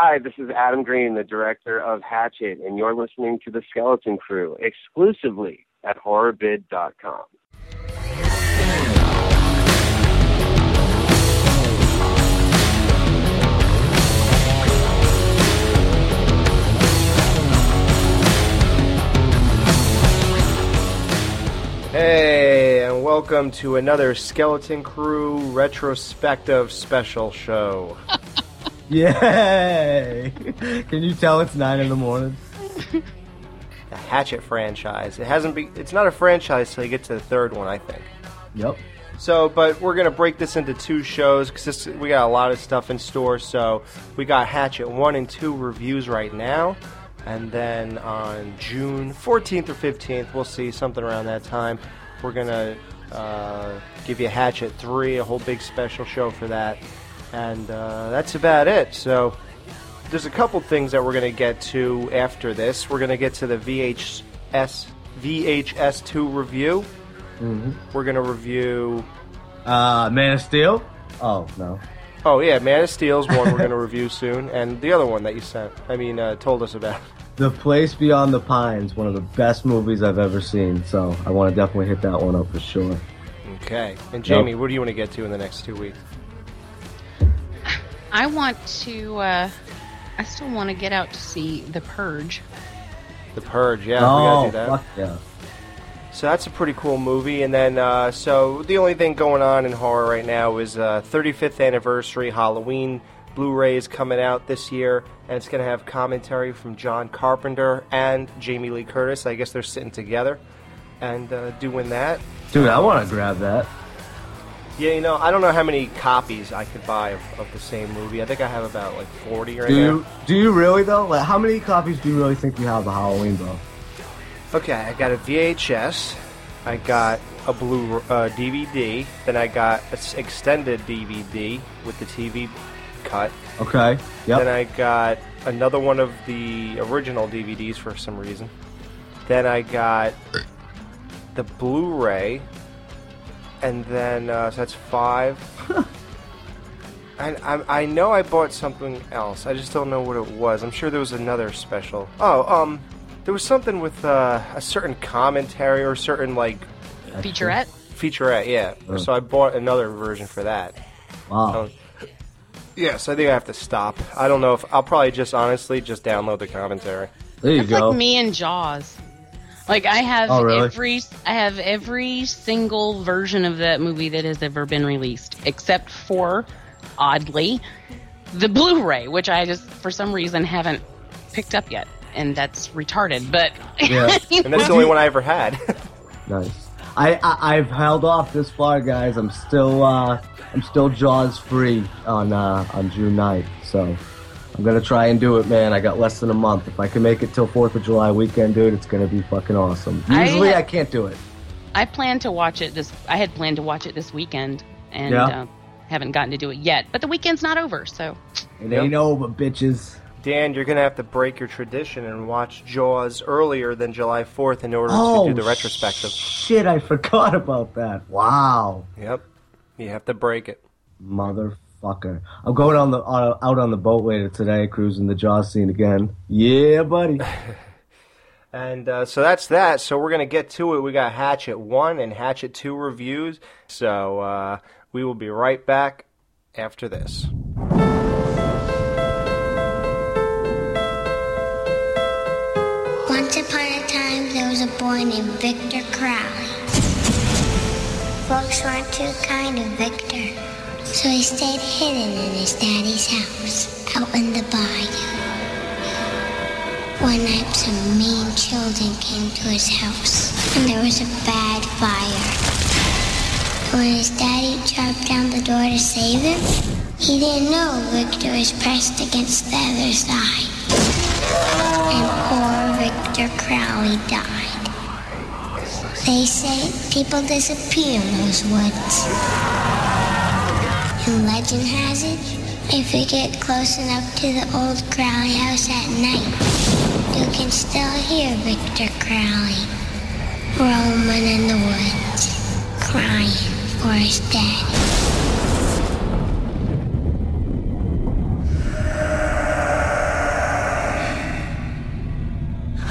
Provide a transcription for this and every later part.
Hi, this is Adam Green, the director of Hatchet, and you're listening to The Skeleton Crew exclusively at horrorbid.com. Hey, and welcome to another Skeleton Crew retrospective special show. Yay! Can you tell it's nine in the morning? The Hatchet franchise. It hasn't be it's not a franchise till you get to the third one, I think. Yep. So, but we're gonna break this into two shows because we got a lot of stuff in store. So, we got Hatchet one and two reviews right now, and then on June 14th or 15th, we'll see something around that time. We're gonna uh, give you Hatchet three, a whole big special show for that, and uh, that's about it. So, there's a couple things that we're gonna get to after this. We're gonna get to the VHS VHS two review. We're gonna review Uh, Man of Steel? Oh, no. Oh yeah, Man of Steel's one we're going to review soon, and the other one that you sent. I mean, uh, told us about. The Place Beyond the Pines, one of the best movies I've ever seen, so I want to definitely hit that one up for sure. Okay. And Jamie, what do you want to get to in the next two weeks? I want to. Uh, I still want to get out to see The Purge. The Purge. Yeah, oh, we got to do that. fuck yeah. So that's a pretty cool movie. And then, uh, so the only thing going on in horror right now is uh, 35th anniversary Halloween Blu-ray is coming out this year, and it's going to have commentary from John Carpenter and Jamie Lee Curtis. I guess they're sitting together and uh, doing that. Dude, I want to grab that. Yeah, you know, I don't know how many copies I could buy of, of the same movie. I think I have about like 40 right Do now. you, do you really, though? Like, how many copies do you really think you have of Halloween, bro? Okay, I got a VHS. I got a blue uh, DVD. Then I got an extended DVD with the TV cut. Okay. Yep. Then I got another one of the original DVDs for some reason. Then I got the Blu-ray, and then uh, so that's five. and I I know I bought something else. I just don't know what it was. I'm sure there was another special. Oh, um, there was something with uh, a certain commentary or certain like Featurette? featurette. Yeah. Oh. So I bought another version for that. wow. Oh. Yes, I think I have to stop. I don't know if I'll probably just honestly just download the commentary. There you It's go. like me and Jaws. Like I have Oh, really? every I have every single version of that movie that has ever been released, except for, oddly, the Blu-ray, which I just for some reason haven't picked up yet, and that's retarded. But Yeah. And that's the only one I ever had. Nice. I, I I've held off this far, guys. I'm still uh I'm still Jaws free on uh on June 9th, so I'm gonna try and do it, man. I got less than a month. If I can make it till Fourth of July weekend, dude, it's gonna be fucking awesome. I Usually I, can't do it. I plan to watch it this. I had planned to watch it this weekend, and Yeah. uh, haven't gotten to do it yet. But the weekend's not over, so It Yep. ain't over, bitches. Dan, you're gonna have to break your tradition and watch Jaws earlier than July 4th in order Oh, to do the retrospective. Shit, I forgot about that. Wow, Yep, you have to break it. Motherfucker. I'm going on the uh, out on the boat later today, cruising the Jaws scene again. Yeah, buddy. And uh, so that's that. So we're gonna get to it. We got Hatchet one and Hatchet two reviews. So uh, we will be right back after this. Once upon a time, there was a boy named Victor Crowley. Folks weren't too kind of Victor, so he stayed hidden in his daddy's house out in the bayou. One night, some mean children came to his house, and there was a bad fire. When his daddy chopped down the door to save him, he didn't know Victor was pressed against the other side. And poor Victor Crowley died. They say people disappear in those woods. Legend has it, if you get close enough to the old Crowley house at night, you can still hear Victor Crowley roaming in the woods, crying for his daddy.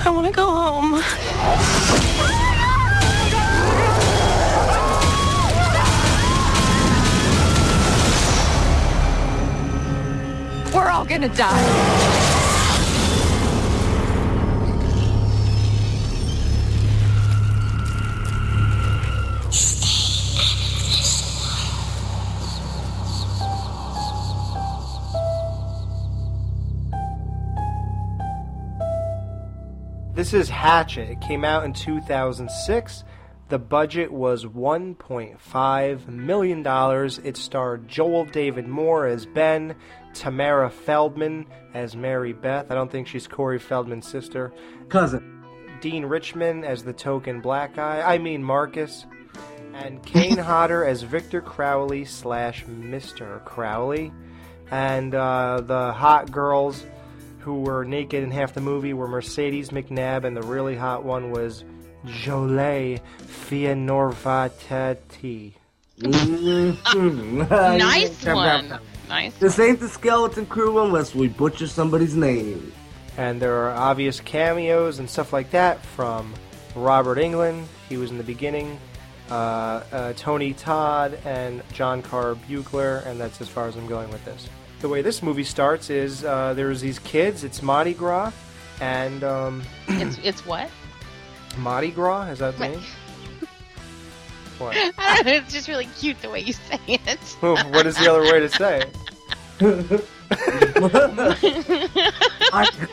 I want to go home. All gonna die. This is Hatchet. It came out in 2006. The budget was $1.5 million. It starred Joel David Moore as Ben, Tamara Feldman as Mary Beth. I don't think she's Corey Feldman's sister. Cousin. Deon Richmond as the token black guy. I mean Marcus. And Kane Hodder as Victor Crowley slash Mr. Crowley. And uh, the hot girls who were naked in half the movie were Mercedes McNabb, and the really hot one was Jolie Fianorvatati. Nice one. Nice. This ain't the skeleton crew unless we butcher somebody's name. And there are obvious cameos and stuff like that from Robert Englund. He was in the beginning. Uh, uh, Tony Todd and John Carl Buechler, and that's as far as I'm going with this. The way this movie starts is uh, there's these kids. It's Mardi Gras, and um, It's it's what? Mardi Gras is that the name? What? I don't know. It's just really cute the way you say it. what is the other way to say it?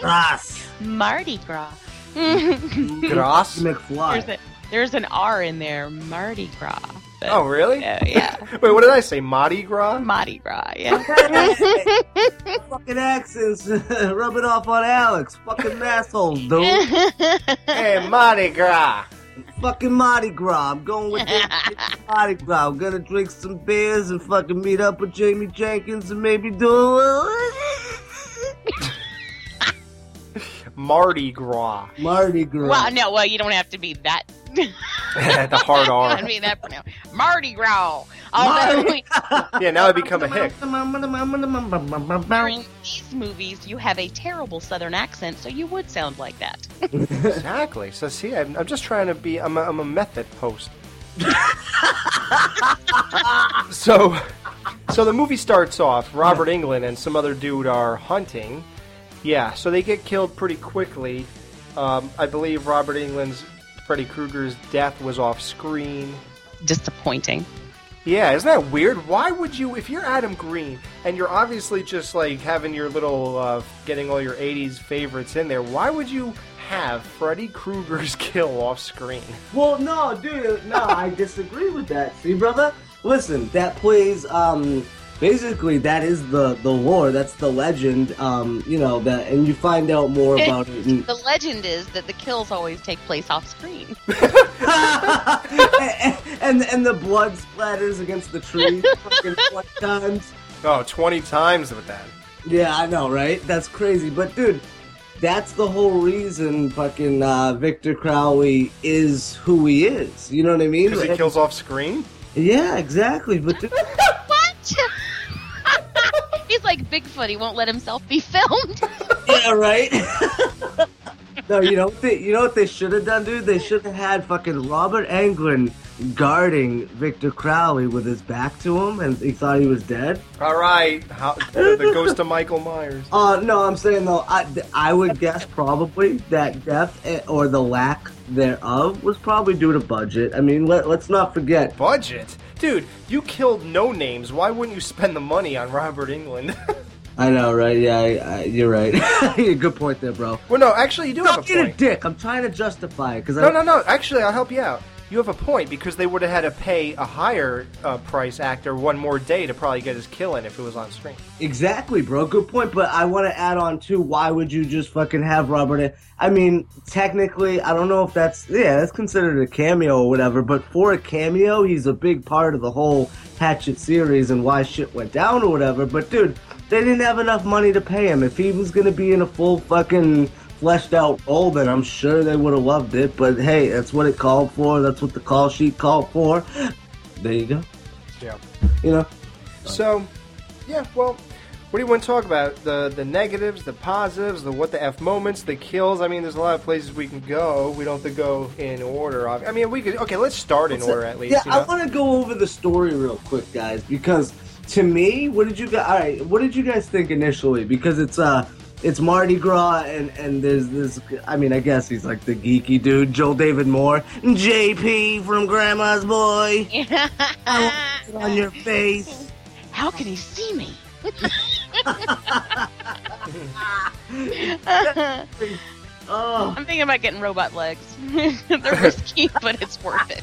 Gras. Mardi Gras. Mm-hmm. Gras? There's, McFly. a, there's an R in there. Mardi Gras. But- Oh, really? Yeah, yeah. Wait, what did I say? Mardi Gras? Mardi Gras. Yeah. Fucking accents. Rub it off on Alex. Fucking assholes, dude. Hey, Mardi Gras. Fucking Mardi Gras. I'm going with this Mardi Gras. I'm gonna drink some beers and fucking meet up with Jamie Jenkins and maybe do a Mardi Gras. Mardi Gras. well, no, well, you don't have to be that. the hard I R. mean that pronounced. Mardi Gras. Although Yeah, now I become a hick. during these movies you have a terrible Southern accent, so you would sound like that. Exactly. So see, I'm, I'm just trying to be. I'm a, I'm a method host. so, so the movie starts off. Robert Englund and some other dude are hunting. Yeah. So they get killed pretty quickly. Um, I believe Robert Englund's Freddy Krueger's death was off screen. Disappointing. Yeah, isn't that weird? Why would you, if you're Adam Green and you're obviously just like having your little, uh, getting all your 80s favorites in there, why would you have Freddy Krueger's kill off screen? Well, no, dude, no, I disagree with that. See, brother? Listen, that plays, um, basically, that is the, the lore, that's the legend, um, you know, that, and you find out more about it. in- The legend is that the kills always take place off screen. and, and, and the blood splatters against the tree fucking 20 times. Oh, 20 times with that. Yeah, I know, right? That's crazy. But dude, that's the whole reason fucking uh, Victor Crowley is who he is. You know what I mean? Because he kills off screen? Yeah, exactly. But dude, what? He's like Bigfoot. He won't let himself be filmed. yeah, right. no, you know what they, you know what they should have done, dude? They should have had fucking Robert Englund guarding Victor Crowley with his back to him, and he thought he was dead. All right. How, the, the ghost of Michael Myers. Uh, no, I'm saying though, I, I would guess probably that death eh, or the lack thereof was probably due to budget. I mean, let, let's not forget. Budget? Dude, you killed no names. Why wouldn't you spend the money on Robert Englund? I know, right? Yeah, I, I, you're right. Good point there, bro. well, no, actually, you do have a Stop being a dick. I'm trying to justify it because No, no, no. Actually, I'll help you out. You have a point because they would have had to pay a higher uh, price actor one more day to probably get his kill in if it was on screen. Exactly, bro. Good point. But I want to add on too. Why would you just fucking have Robert? In? I mean, technically, I don't know if that's yeah, that's considered a cameo or whatever. But for a cameo, he's a big part of the whole Hatchet series and why shit went down or whatever. But dude, they didn't have enough money to pay him. If he was gonna be in a full fucking fleshed out role, then I'm sure they would have loved it. But hey, that's what it called for. That's what the call sheet called for. There you go. Yeah. You know. So, yeah, well, What do you want to talk about? The the negatives, the positives, the what the f moments, the kills. I mean, there's a lot of places we can go. We don't have to go in order. Of I mean, we could. Okay, let's start in order at least. Yeah, you know? I want to go over the story real quick, guys, because to me, what did you guys? All right, what did you guys think initially? Because it's uh, it's Mardi Gras, and and there's this. I mean, I guess he's like the geeky dude, Joel David Moore, JP from Grandma's Boy. I want it on your face. How can he see me? Oh, I'm thinking about getting robot legs. They're risky, but it's worth it.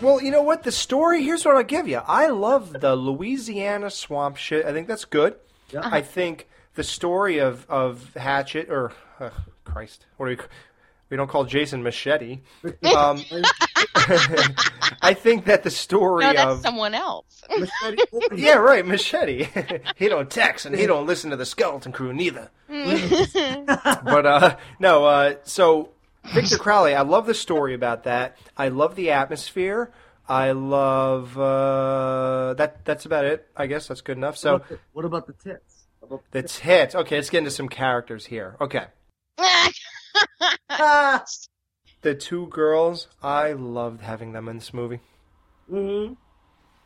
Well, you know what? The story. Here's what I'll give you. I love the Louisiana swamp shit. I think that's good. Yeah. I think the story of of Hatchet or uh, Christ, what do we? We don't call Jason Machete. Um, I think that the story No, that's of someone else. Yeah, right, Machete. he don't text and he don't listen to the Skeleton Crew neither. but uh, no, uh, so Victor Crowley, I love the story about that. I love the atmosphere. I love uh, that. That's about it. I guess that's good enough. So What about the- what about the tits? How about the tits. Okay, let's get into some characters here. Okay, Ah! the two girls. I loved having them in this movie. Mm-hmm.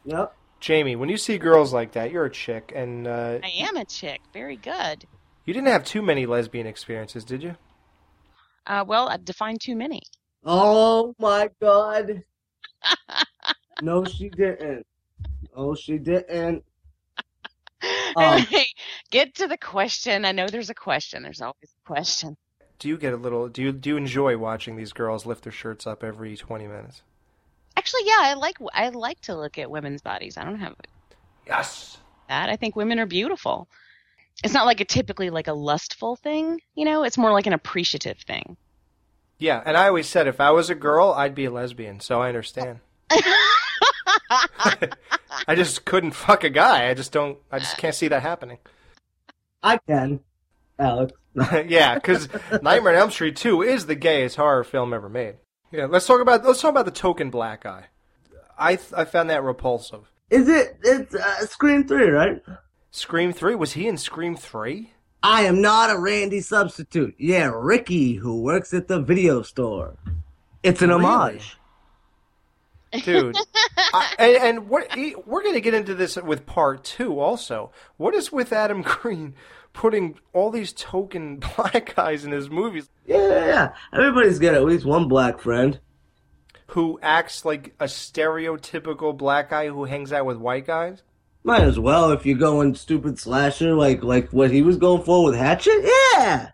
Yep. Jamie, when you see girls like that, you're a chick, and uh, I am a chick. Very good. you didn't have too many lesbian experiences, did you? Uh, well, I defined too many. Oh my god. no, she didn't. Oh, she didn't. Um, Get to the question. I know there's a question. There's always a question. Do you get a little? Do you do you enjoy watching these girls lift their shirts up every twenty minutes? Actually, yeah, I like I like to look at women's bodies. I don't have Yes. that. I think women are beautiful. It's not like a typically like a lustful thing, you know. It's more like an appreciative thing. Yeah, and I always said if I was a girl, I'd be a lesbian. So I understand. I just couldn't fuck a guy. I just don't. I just can't see that happening. I can, Alex. yeah, because Nightmare on Elm Street Two is the gayest horror film ever made. Yeah, let's talk about let's talk about the token black guy. I th- I found that repulsive. Is it? It's uh, Scream Three, right? Scream Three was he in Scream Three? I am not a Randy substitute. Yeah, Ricky, who works at the video store. It's an Really? homage. Dude. I, and, and what he- we're going to get into this with part two. Also, what is with Adam Green putting all these token black guys in his movies Yeah, yeah, yeah. Everybody's got at least one black friend. who acts like a stereotypical black guy who hangs out with white guys? Might as well if you're going stupid slasher like like what he was going for with Hatchet. Yeah.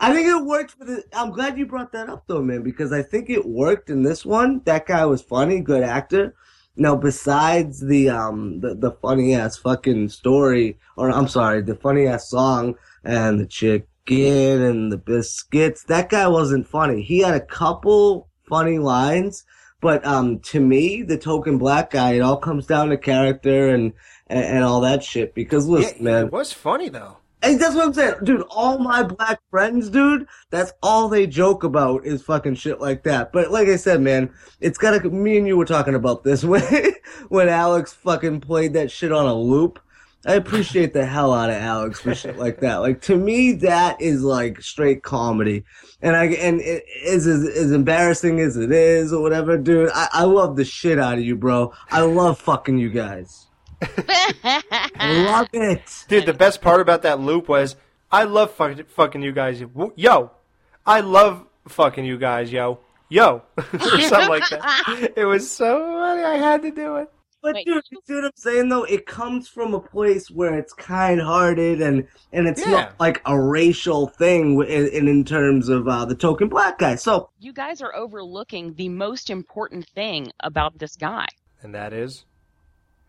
I think it worked for the. I'm glad you brought that up though, man, because I think it worked in this one. That guy was funny, good actor. Now, besides the um the, the funny ass fucking story, or I'm sorry, the funny ass song and the chicken and the biscuits, that guy wasn't funny. He had a couple funny lines, but um to me, the token black guy, it all comes down to character and and, and all that shit. Because listen, yeah, man, it was funny though. Hey, that's what I'm saying, dude. All my black friends, dude, that's all they joke about is fucking shit like that. But like I said, man, it's gotta. Me and you were talking about this when when Alex fucking played that shit on a loop. I appreciate the hell out of Alex for shit like that. Like to me, that is like straight comedy. And I and it is as, as embarrassing as it is or whatever, dude. I, I love the shit out of you, bro. I love fucking you guys. I love it. Dude, the best part about that loop was I love fucking, fucking you guys. Yo, I love fucking you guys, yo. Yo. or something like that. It was so funny. I had to do it. But Wait. dude, you see what I'm saying though? It comes from a place where it's kind-hearted and and it's Yeah. not like a racial thing in, in, in terms of uh, the token black guy. So you guys are overlooking the most important thing about this guy. And that is?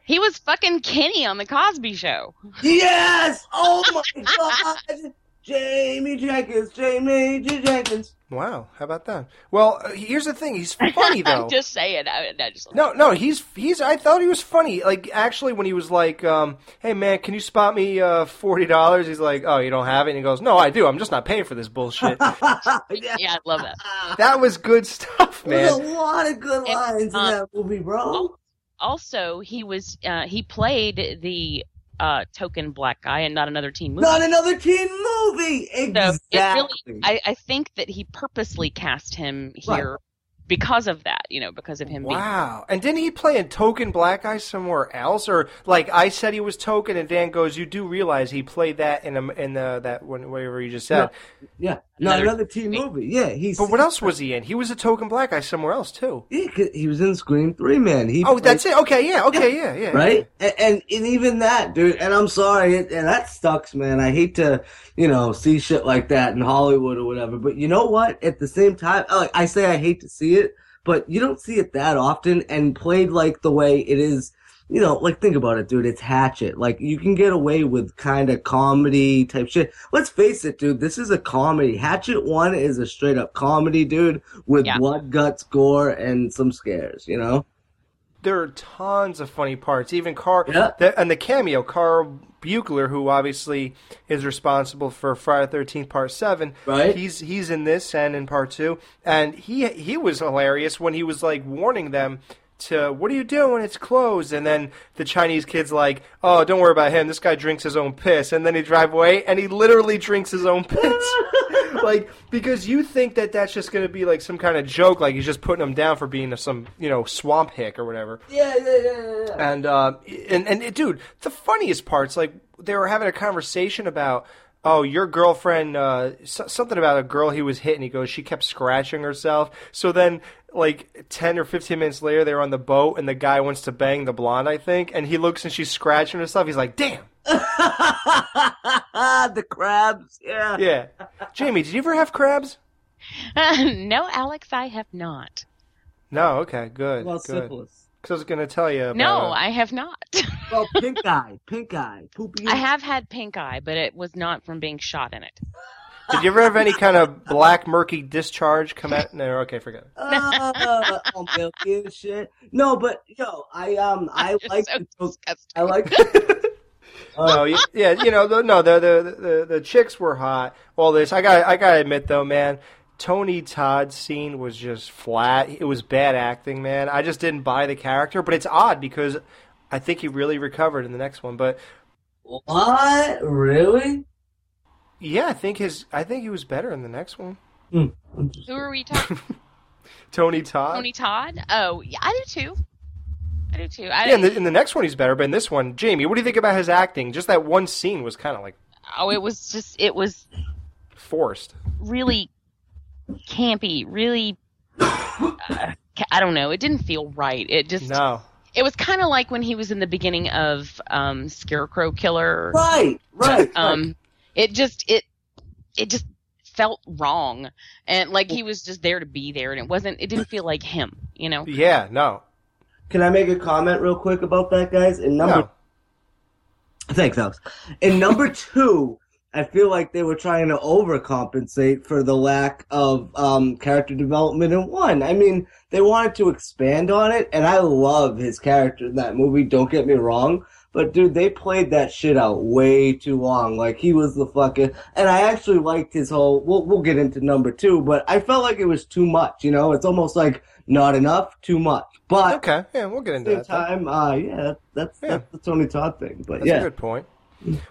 He was fucking Kenny on the Cosby Show. yes, oh my god, Jamie Jenkins, Jamie J. Jenkins. Wow, how about that? Well, uh, here's the thing. He's funny though. I'm just saying. I, I just No, no, he's he's. I thought he was funny. Like actually, when he was like, um, "Hey man, can you spot me uh, forty dollars?" He's like, "Oh, you don't have it." And he goes, "No, I do. I'm just not paying for this bullshit." yeah. yeah, I love that. that was good stuff, man. There's a lot of good And, lines in uh, that movie, bro. Also, he was uh, he played the uh, token black guy and not another teen movie. Not another teen movie. So Exactly. it really, I, I think that he purposely cast him here because of that. You know, because of him being Wow. And didn't he play a token black guy somewhere else? Or like I said he was token and Dan goes, You do realize he played that in a, in the that whatever you just said. yeah, not Another another teen movie. Yeah, he's. But what else was he in? He was a token black guy somewhere else too. Yeah, he was in Scream Three, man. He Oh, played- that's it. Okay, yeah, okay, yeah, yeah. right? And, and and even that, dude. And I'm sorry, and that sucks, man. I hate to, you know, see shit like that in Hollywood or whatever. But you know what? At the same time, like I say, I hate to see it, but you don't see it that often. And played like the way it is, you know, like think about it, dude. It's Hatchet. Like you can get away with kind of comedy type shit. Let's face it, dude. This is a comedy. Hatchet One is a straight up comedy, dude, with Yeah. blood, guts, gore, and some scares. You know. There are tons of funny parts. Even Carl Yeah. the, and the cameo, Carl Buechler, who obviously is responsible for Friday Thirteenth Part Seven. Right. He's he's in this and in Part Two, and he he was hilarious when he was like warning them to what are you doing? It's closed. And then the Chinese kid's like, oh, don't worry about him. This guy drinks his own piss. And then he drive away, and he literally drinks his own piss. like because you think that that's just going to be like some kind of joke, like he's just putting him down for being some you know swamp hick or whatever. Yeah, yeah, yeah, yeah. And uh, and and it- dude, the funniest parts, like they were having a conversation about, oh, your girlfriend, uh, something about a girl he was hitting. He goes, she kept scratching herself. So then, like ten or fifteen minutes later, they're on the boat, and the guy wants to bang the blonde, I think, and he looks and she's scratching herself. He's like, damn, the crabs, yeah. yeah. Jamie, did you ever have crabs? no, Alex, I have not. No. Okay. Good. Well, good. syphilis. Because I was going to tell you. About, No, uh, I have not. Well, pink eye, pink eye, poopy. I have had pink eye, but it was not from being shot in it. Did you ever have any kind of black murky discharge come out? No. Okay, forget it. Uh, oh, milky and shit. No, but yo, I um, I You're like, so the- I like. No, y- yeah, you know, the, no, the, the the the chicks were hot. All this, I got, I gotta admit though, man, Tony Todd's scene was just flat. It was bad acting, man. I just didn't buy the character, but it's odd because I think he really recovered in the next one. But what? Really? Yeah, I think his, I think he was better in the next one. Who are we talking? Tony Todd. Tony Todd? Oh, yeah, I do too. I do too. I, Yeah, in the, in the next one he's better, but in this one, Jamie, what do you think about his acting? Just that one scene was kind of like oh, it was just it was forced. really campy, really. Uh, I don't know. It didn't feel right. It just No. it was kind of like when he was in the beginning of um, Scarecrow Killer. Right, right. Um, it just it it just felt wrong, and like he was just there to be there, and it wasn't. It didn't feel like him. You know. Yeah, no. Can I make a comment real quick about that, guys? In number, No. thanks, Alex. In number two, I feel like they were trying to overcompensate for the lack of um, character development in one. I mean, they wanted to expand on it, and I love his character in that movie. Don't get me wrong. But dude, they played that shit out way too long. Like he was the fucking, and I actually liked his whole. We'll we'll get into number two, but I felt like it was too much. You know, it's almost like not enough, too much. But Okay, yeah, we'll get into that. same time, uh, yeah, that's Yeah. that's the Tony Todd thing. But That's yeah, a good point.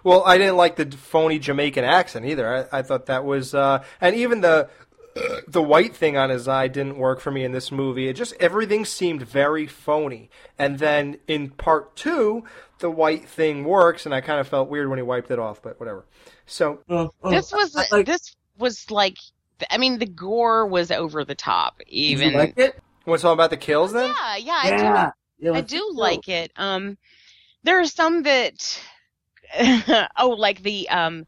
Well, I didn't like the phony Jamaican accent either. I, I thought that was, uh, and even the the white thing on his eye didn't work for me in this movie. It just everything seemed very phony. And then in part two, the white thing works, and I kind of felt weird when he wiped it off. But whatever. So Uh, uh, This was I like- this was like. I mean, the gore was over the top. Did you Even like it? what's all about the kills then? yeah, yeah, I do Yeah, yeah, I do go. like it. Um, there are some that, oh, like the um,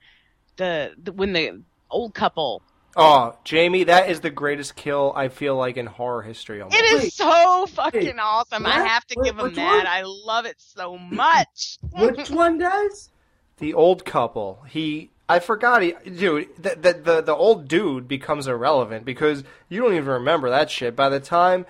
the, the when the old couple. Oh, Jamie, that is the greatest kill I feel like in horror history. Almost. It is Wait, so fucking wait, awesome. I have to Wait, give them which that. one? I love it so much. Which one, does? the old couple. He, I forgot. He, dude, the, the the the old dude becomes irrelevant because you don't even remember that shit. By the time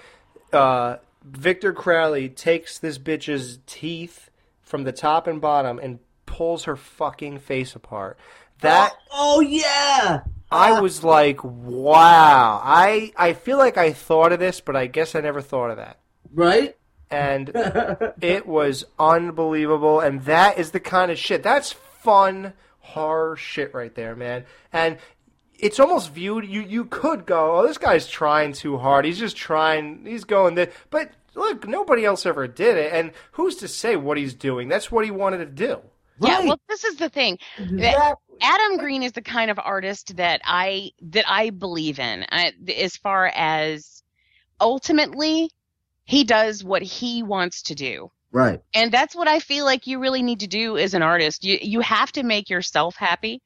uh, Victor Crowley takes this bitch's teeth from the top and bottom and pulls her fucking face apart, that Oh yeah. I was like, wow. I I feel like I thought of this, but I guess I never thought of that. Right. and it was unbelievable. And that is the kind of shit. That's fun horror shit right there, man. And it's almost viewed. You you could go, oh, this guy's trying too hard. He's just trying. He's going there, but. Look, nobody else ever did it, and who's to say what he's doing? That's what he wanted to do. Yeah, well, this is the thing. Exactly. Adam Green is the kind of artist that I that I believe in. I, as far as ultimately, he does what he wants to do. Right. and that's what I feel like you really need to do as an artist. You you have to make yourself happy,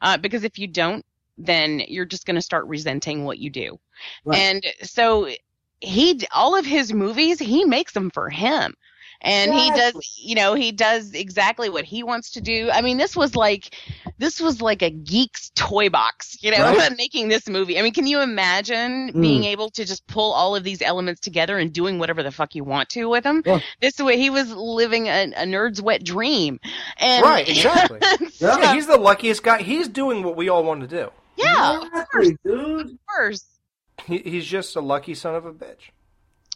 uh, because if you don't, then you're just going to start resenting what you do. Right. And so he all of his movies he makes them for him. And he does, you know, he does exactly what he wants to do. I mean, this was like, this was like a geek's toy box, you know, Right. making this movie. I mean, can you imagine Mm. being able to just pull all of these elements together and doing whatever the fuck you want to with them? Yeah. This way, he was living a, a nerd's wet dream. And Right, exactly. so- Yeah, he's the luckiest guy. He's doing what we all want to do. yeah, of Exactly, dude. course. He, he's just a lucky son of a bitch.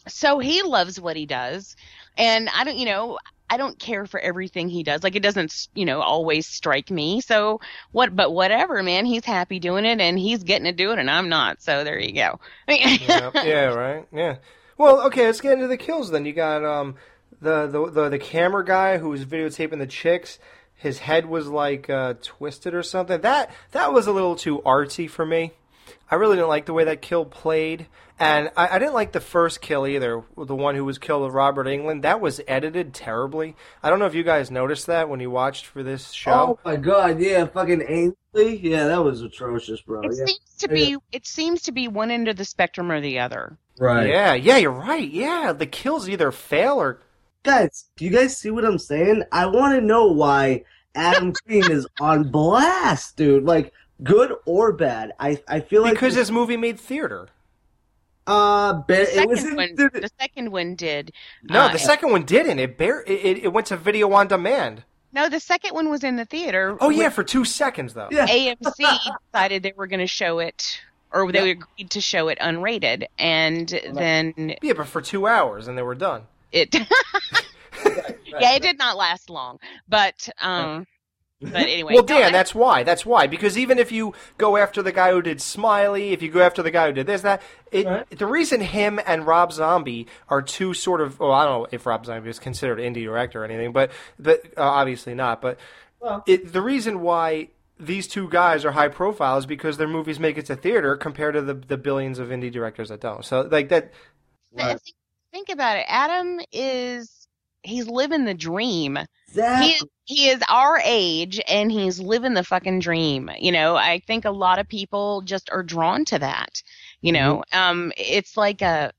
So he loves what he does, and I don't, you know, I don't care for everything he does. Like it doesn't, you know, always strike me. So what? But whatever, man. He's happy doing it, and he's getting to do it, and I'm not. So there you go. yeah, yeah, right. Yeah. Well, okay, let's get into the kills then. You got um the the the, the camera guy who was videotaping the chicks. His head was like uh, twisted or something. That that was a little too artsy for me. I really didn't like the way that kill played, and I, I didn't like the first kill either. The one who was killed with Robert Englund. That was edited terribly. I don't know if you guys noticed that when you watched for this show. Oh my god, yeah, fucking Ainsley. Yeah, that was atrocious, bro. It Yeah. seems to be. It seems to be one end of the spectrum or the other. Right. Yeah, yeah, you're right. Yeah, the kills either fail or Guys, do you guys see what I'm saying? I want to know why Adam Green is on blast, dude. Like, good or bad. I I feel like because this movie made theater. uh, ba- The it was second in, one. dude, The second one did. No, Uh, the second one didn't. It bare it, it, it went to video on demand. No, the second one was in the theater. Oh yeah, for two seconds though. yeah. AMC decided they were going to show it, or they agreed to show it unrated, and then Yeah, but for two hours and they were done. it. yeah, it did not last long, but um, but anyway. well, no, Dan, I- that's why. That's why. Because even if you go after the guy who did Smiley, if you go after the guy who did this, that, it, Right. the reason him and Rob Zombie are two sort of. Well, I don't know if Rob Zombie is considered indie director or anything, but but uh, obviously not. But Well. it, the reason why these two guys are high profile is because their movies make it to theater compared to the the billions of indie directors that don't. So like that. and think, think about it. Adam is he's living the dream. Exactly. He he is our age and he's living the fucking dream. You know, I think a lot of people just are drawn to that. You know, um, it's like a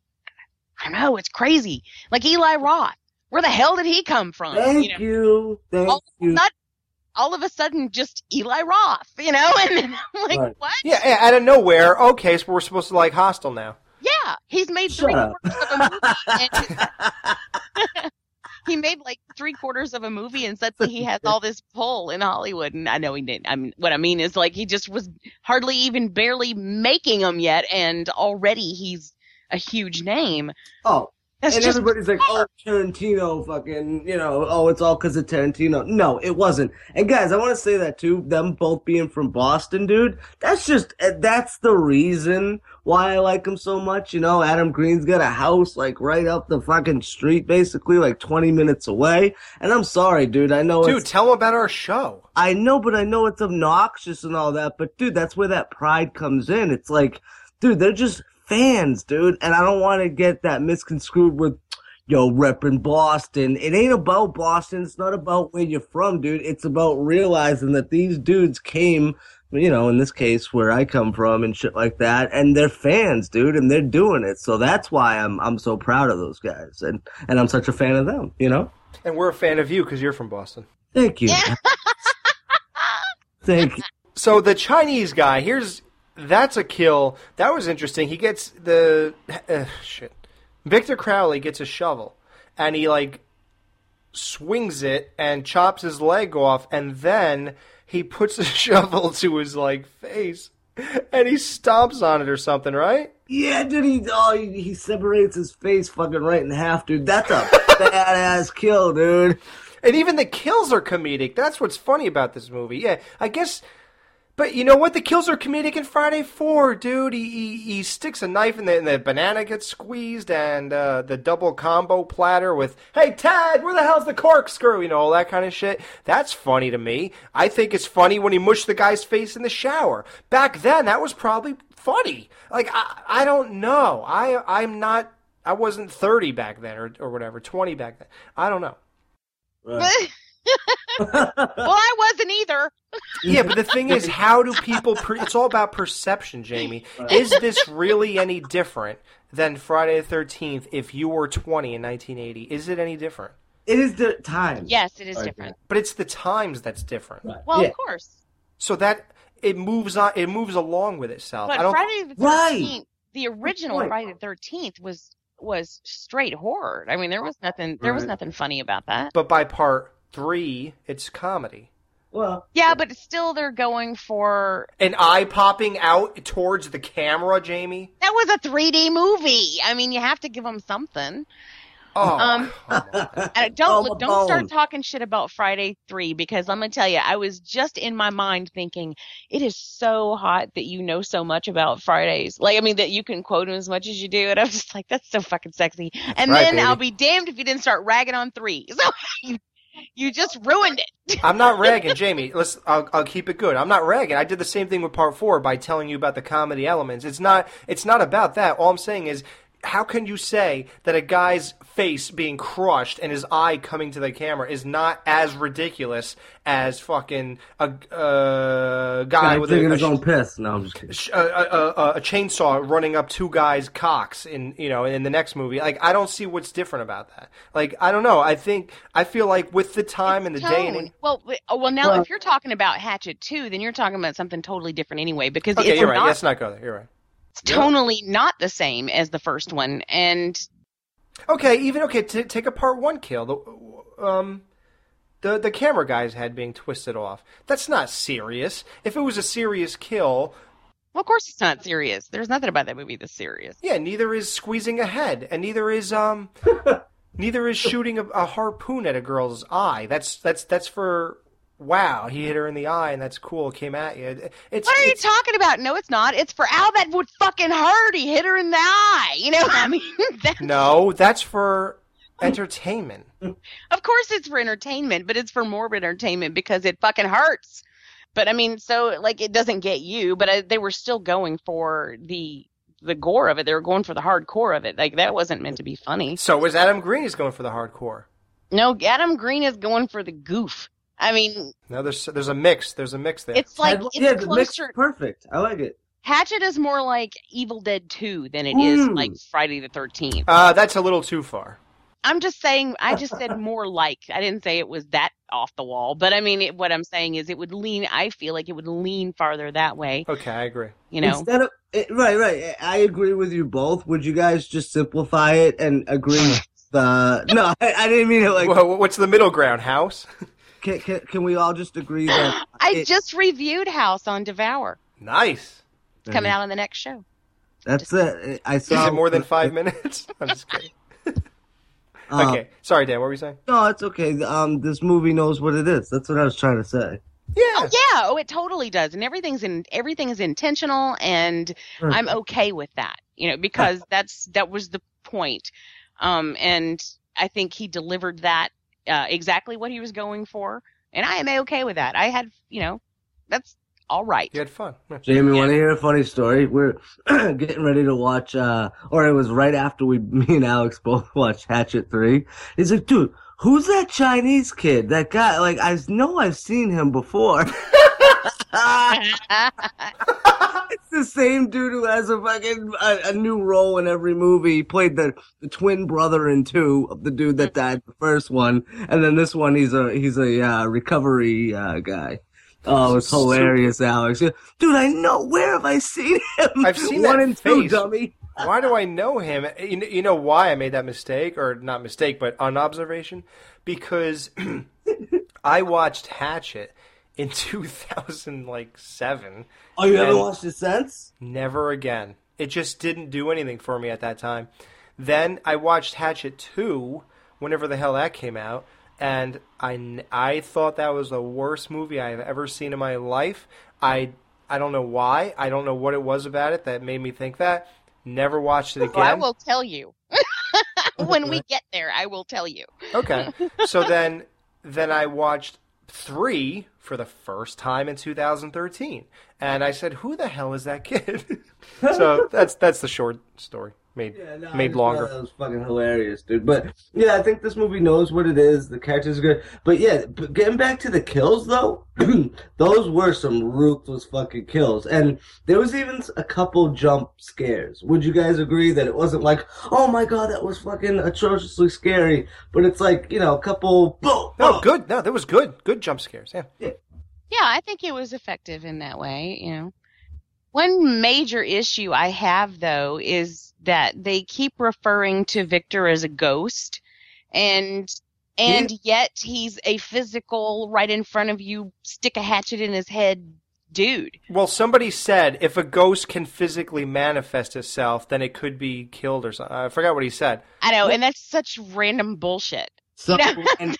I don't know, it's crazy. Like Eli Roth. Where the hell did he come from? Thank you know, you. Thank all, you. not all of a sudden just Eli Roth, you know, and I'm like, Right. what? Yeah, yeah, out of nowhere. Okay, so we're supposed to like Hostel now. Yeah, he's made Shut three up. quarters of a movie. He made like three quarters of a movie, and suddenly he has all this pull in Hollywood. And I know he didn't. I mean, what I mean is like he just was hardly even barely making them yet, and already he's a huge name. oh, That's and everybody's like, oh, Tarantino, fucking, you know, oh, it's all because of Tarantino. No, it wasn't. And guys, I want to say that too. Them both being from Boston, dude. That's just eh, that's the reason why I like him so much. You know, Adam Green's got a house like right up the fucking street, basically like 20 minutes away. And I'm sorry, dude. I know Dude, tell them about our show. I know, but I know it's obnoxious and all that. But dude, that's where that pride comes in. It's like, dude, they're just fans, dude. And I don't want to get that misconstrued with, yo, repping Boston. It ain't about Boston. It's not about where you're from, dude. It's about realizing that these dudes came, you know, in this case where I come from and shit like that, and they're fans, dude, and they're doing it. So that's why I'm I'm so proud of those guys, and and I'm such a fan of them. You know. And we're a fan of you because you're from Boston. Thank you. Thank you. So the Chinese guy, here's that's a kill. That was interesting. He gets the uh, shit. Victor Crowley gets a shovel and he like swings it and chops his leg off and then he puts a shovel to his like face and he stomps on it or something, right? Yeah, dude, he oh he, he separates his face fucking right in half, dude. That's a badass kill, dude. And even the kills are comedic. That's what's funny about this movie. Yeah, I guess. But you know what? The kills are comedic in Friday Four, dude. He he, he sticks a knife in the, and the banana gets squeezed, and uh, the double combo platter with "Hey Ted, where the hell's the corkscrew?" You know all that kind of shit. That's funny to me. I think it's funny when he mushed the guy's face in the shower. Back then, that was probably funny. Like I I don't know. I I'm not. I wasn't 30 back then, or or whatever, 20 back then. I don't know. well, I wasn't either. Yeah, but the thing is, how do people? Per- it's all about perception, Jamie. Is this really any different than Friday the Thirteenth if you were twenty in 1980? Is it any different? It is the time. Yes, it is Okay. different. But it's the times that's different. Well, Yeah. of course. So that it moves on. It moves along with itself. But I don't. Friday the Right. Thirteenth, the original point. Friday the Thirteenth was was straight horror. I mean, there was nothing. There was nothing funny about that. But by part three, it's comedy. Well, Yeah, but still, they're going for An eye popping out towards the camera, Jamie. that was a 3D movie. I mean, you have to give them something. Oh, Um, come on. And don't look, don't start talking shit about Friday three because I'm gonna tell you, I was just in my mind thinking it is so hot that you know so much about Fridays. Like, I mean, that you can quote them as much as you do, and I'm just like, that's so fucking sexy. And right, then baby. I'll be damned if you didn't start ragging on three. So you, you just ruined it. I'm not ragging, Jamie. Let's. I'll, I'll keep it good. I'm not ragging. I did the same thing with part four by telling you about the comedy elements. It's not. It's not about that. All I'm saying is, how can you say that a guy's face being crushed and his eye coming to the camera is not as ridiculous as fucking a uh, guy guy with taking a, a, own piss. No, I'm just kidding. a, a, a, a chainsaw running up two guys' cocks in you know in the next movie. Like I don't see what's different about that. Like I don't know. I think I feel like with the time and the day and Tone. Well, oh, well, now Well- if you're talking about Hatchet two, then you're talking about something totally different anyway because okay, it's you're right. not Let's not go there. You're right. It's tonally not the same as the first one, and Okay, even okay. T- take a part one kill. The um, the the camera guy's head being twisted off. That's not serious. If it was a serious kill, well, of course it's not serious. There's nothing about that movie that's serious. yeah, neither is squeezing a head, and neither is um, neither is shooting a, a harpoon at a girl's eye. That's that's that's for wow. He hit her in the eye, and that's cool. It came at you. It's What are you talking about? No, it's not. It's for Al. That would fucking hurt. He hit her in the eye. You know, I mean, that, no. That's for entertainment. of course it's for entertainment, but it's for morbid entertainment because it fucking hurts. But I mean, so like it doesn't get you, but uh, they were still going for the the gore of it. They were going for the hardcore of it. Like that wasn't meant to be funny. So was Adam Green is going for the hardcore. No, Adam Green is going for the goof. I mean, No, there's there's a mix. There's a mix there. it's like I'd- it's yeah, the mix closer. perfect. I like it. Hatchet is more like Evil Dead 2 than it is Mm. like Friday the 13th. uh, that's a little too far. I'm just saying, I just said more like. I didn't say it was that off the wall, but I mean, it, what I'm saying is it would lean, I feel like it would lean farther that way, Okay, I agree. you know? Instead of eh, right, right. I agree with you both. Would you guys just simplify it and agree? With, The no, I, I didn't mean it like. Wha- what's the middle ground? House? Can, can, can we all just agree that I it- just reviewed House on Devour. nice. It's coming out on the next show. That's it. I Is saw. it more than five minutes? I'm just kidding. Uh, Okay, sorry, Dan. What were you saying? No, it's okay. Um, this movie knows what it is. That's what I was trying to say. Yeah. Oh yeah, oh it totally does, and everything's in everything is intentional, and I'm okay with that, you know, because that's that was the point, um, and I think he delivered that uh, exactly what he was going for, and I am okay with that. I had, you know, that's all right. You had fun. Yeah. Jamie, want to hear a funny story? We're getting ready to watch, uh, or it was right after we, me and Alex both watched Hatchet 3. He's like, dude, who's that Chinese kid? That guy, like, I know I've seen him before. it's the same dude who has a fucking, a, a new role in every movie. He played the, the twin brother in two of the dude that died the first one. And then this one, he's a, he's a, uh, recovery, uh, guy. Oh, it's hilarious, Alex. Dude, I know. Where have I seen him? I've seen one and two, dummy. Why do I know him? You know, you know why I made that mistake, or not mistake, but on observation, Because I watched Hatchet in 2000, like seven. Oh, you haven't watched it since? Never again. It just didn't do anything for me at that time. Then I watched Hatchet 2, whenever the hell that came out, and I, I thought that was the worst movie I have ever seen in my life. I I don't know why. I don't know what it was about it that made me think that. Never watched it again. Well, I will tell you. when we get there, I will tell you. Okay. So then then I watched 3 for the first time in 2013. And I said, "Who the hell is that kid?" so that's that's the short story made Yeah, no, made longer. That was fucking hilarious, dude. But yeah, I think this movie knows what it is. The characters are good. But yeah, but getting back to the kills though, those were some ruthless fucking kills. And there was even a couple jump scares. Would you guys agree that it wasn't like, oh my god, that was fucking atrociously scary? But it's like, you know, a couple boom. No, good. No, that was good. Good jump scares. Yeah. Yeah, I think it was effective in that way, you know. One major issue I have though is that they keep referring to Victor as a ghost and and yet he's a physical right in front of you stick a hatchet in his head dude. Well, somebody said if a ghost can physically manifest itself, then it could be killed or something. I forgot what he said. I know, and that's such random bullshit. So, You and,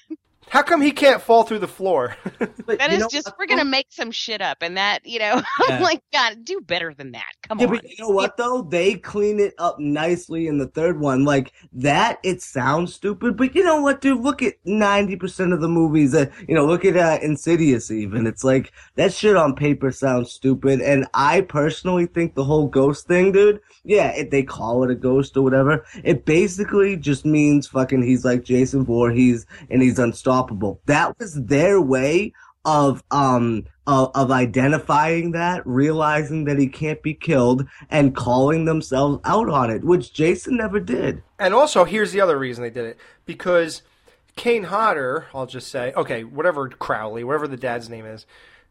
How come he can't fall through the floor? but That you is know just what, we're gonna make some shit up and that, you know, Yeah. I'm like, God, do better than that. Come Yeah, on. but you know what though? They clean it up nicely in the third one. Like that, it sounds stupid, but you know what, dude? Look at ninety percent of the movies. That you know, look at uh, Insidious. Even it's like that shit on paper sounds stupid, and I personally think the whole ghost thing, dude. Yeah, if they call it a ghost or whatever, it basically just means fucking he's like Jason Voorhees and he's unstoppable. That was their way of um of, of identifying that, realizing that he can't be killed, and calling themselves out on it, which Jason never did. and also, here's the other reason they did it because Kane Hodder, I'll just say, okay, whatever Crowley, whatever the dad's name is,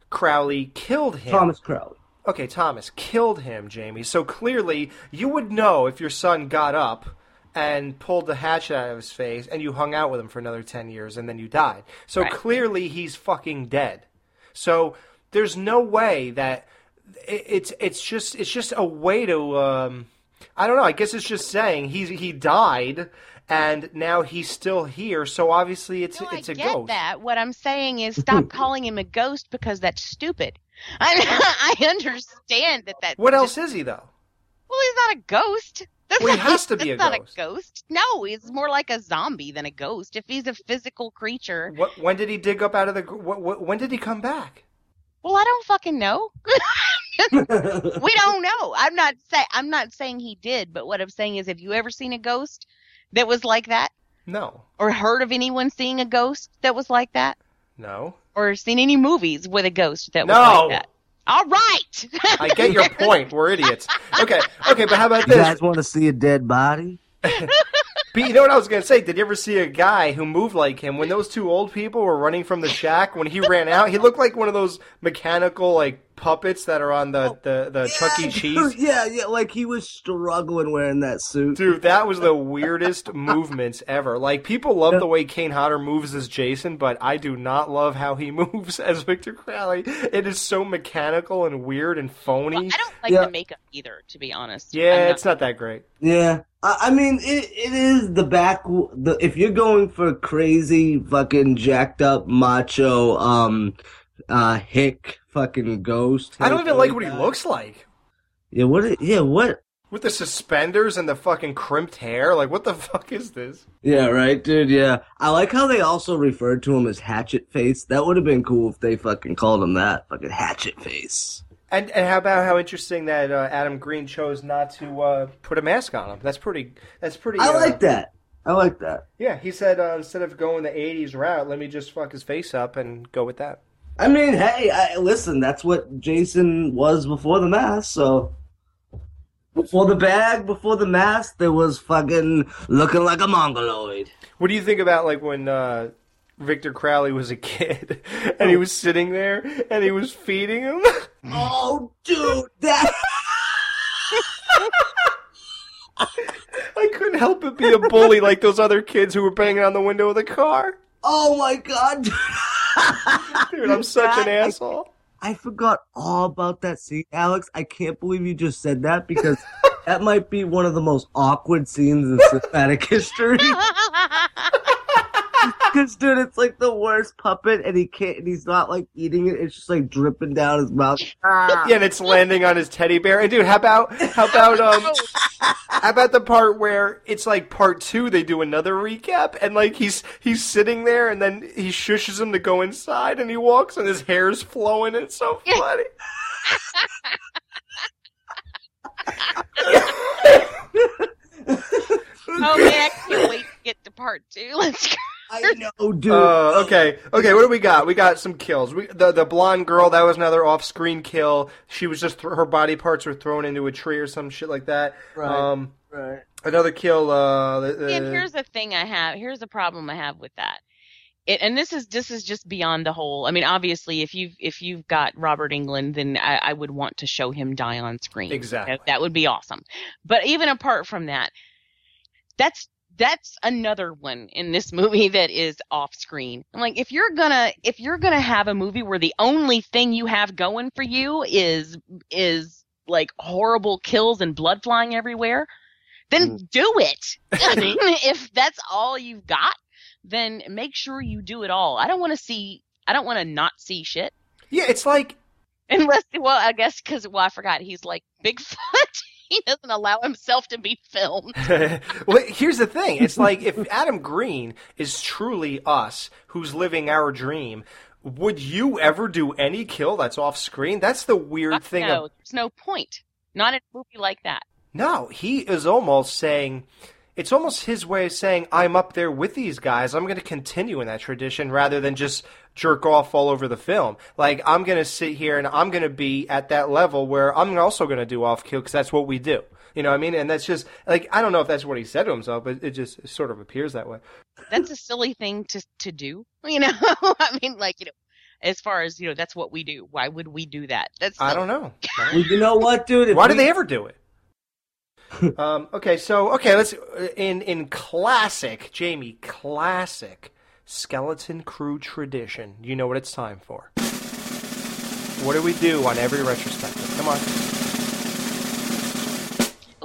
Crowley killed him. Thomas Crowley. Okay, Thomas killed him, Jamie. So clearly, you would know if your son got up and pulled the hatchet out of his face and you hung out with him for another 10 years and then you died. So Right. clearly, he's fucking dead. So there's no way that it's it's just it's just a way to um I don't know, I guess it's just saying he's he died and now he's still here, so obviously it's No, it's I a get ghost. that. What I'm saying is stop calling him a ghost because that's stupid. I I understand that that. What else is he though? Well, he's not a ghost. That's Well, he has to be a that's not ghost. a ghost. No, he's more like a zombie than a ghost. If he's a physical creature, What when did he dig up out of the what, what, when did he come back? well, I don't fucking know. we don't know. I'm not say I'm not saying he did, but what I'm saying is, have you ever seen a ghost that was like that, No. or heard of anyone seeing a ghost that was like that, No. or seen any movies with a ghost that was No. like that? All right. I get your point. We're idiots. Okay. Okay, but how about this? You guys want to see a dead body? But you know what I was going to say? Did you ever see a guy who moved like him when those two old people were running from the shack? When he ran out, he looked like one of those mechanical like puppets that are on the the, the Chuck E. Cheese. dude, yeah, yeah, like he was struggling wearing that suit. Dude, that was the weirdest movements ever. Like people love the way Kane Hodder moves as Jason, but I do not love how he moves as Victor Crowley. It is so mechanical and weird and phony. Well, I don't like Yeah. the makeup either, to be honest. yeah, I'm it's not that great. Yeah, I, I mean, it, it is the back. The if you're going for crazy, fucking jacked up, macho, um, uh, hick, fucking ghost. I don't even like what he looks like. Yeah, what? Yeah, what? With the suspenders and the fucking crimped hair, like what the fuck is this? Yeah, right, dude. Yeah, I like how they also referred to him as Hatchet Face. That would have been cool if they fucking called him that, fucking Hatchet Face. And and how about how interesting that uh, Adam Green chose not to uh, put a mask on him? That's pretty. That's pretty. I uh, like that. I like that. Yeah, he said uh, instead of going the '80s route, let me just fuck his face up and go with that. I mean, hey, I, listen, that's what Jason was before the mask, so. Before the bag, before the mask, there was fucking looking like a mongoloid. What do you think about like when uh, Victor Crowley was a kid and he was sitting there and he was feeding him? Oh, dude, that. I couldn't help but be a bully like those other kids who were banging on the window of the car. Oh my god. Dude, I'm such an asshole. I forgot all about that scene, Alex. I can't believe you just said that because that might be one of the most awkward scenes in cinematic history. Because, dude, it's like the worst puppet, and he can't, and he's not like eating it. It's just like dripping down his mouth. Ah. Yeah, and it's landing on his teddy bear. And dude, how about how about um how about the part where it's like part two? They do another recap, and like he's he's sitting there, and then he shushes him to go inside, and he walks, and his hair's flowing. It's so funny. Oh man, I can't wait to get to part two. Let's go. I know, dude. Uh, okay, okay. What do we got? We got some kills. We, the the blonde girl that was another off screen kill. She was just her body parts were thrown into a tree or some shit like that. Right. Um, right. another kill. Uh, the- the- And here's the thing I have. Here's the problem I have with that. It, and this is this is just beyond the whole. I mean, obviously, if you've if you've got Robert Englund, then I, I would want to show him die on screen. Exactly. That, that would be awesome. But even apart from that, that's that's another one in this movie that is off screen. I'm like, if you're gonna if you're gonna have a movie where the only thing you have going for you is is like horrible kills and blood flying everywhere, then mm. do it. I mean, if that's all you've got, then make sure you do it all. I don't want to see. I don't want to not see shit. yeah, it's like Unless, well, I guess because well, I forgot he's like Bigfoot. he doesn't allow himself to be filmed. well, here's the thing. It's like if Adam Green is truly us, who's living our dream, would you ever do any kill that's off screen? That's the weird thing. no, of- there's no point. Not in a movie like that. no, he is almost saying. It's almost his way of saying, I'm up there with these guys. I'm going to continue in that tradition rather than just jerk off all over the film. Like, I'm going to sit here and I'm going to be at that level where I'm also going to do off kill because that's what we do. You know what I mean? And that's just, like, I don't know if that's what he said to himself, but it just sort of appears that way. That's a silly thing to to do. You know, I mean, like you know, as far as you know, that's what we do. Why would we do that? That's I don't know. Well, you know what, dude? If Why do we- they ever do it? Um, okay, so okay, let's in in classic Jamie classic skeleton crew tradition. You know what it's time for. What do we do on every retrospective? Come on.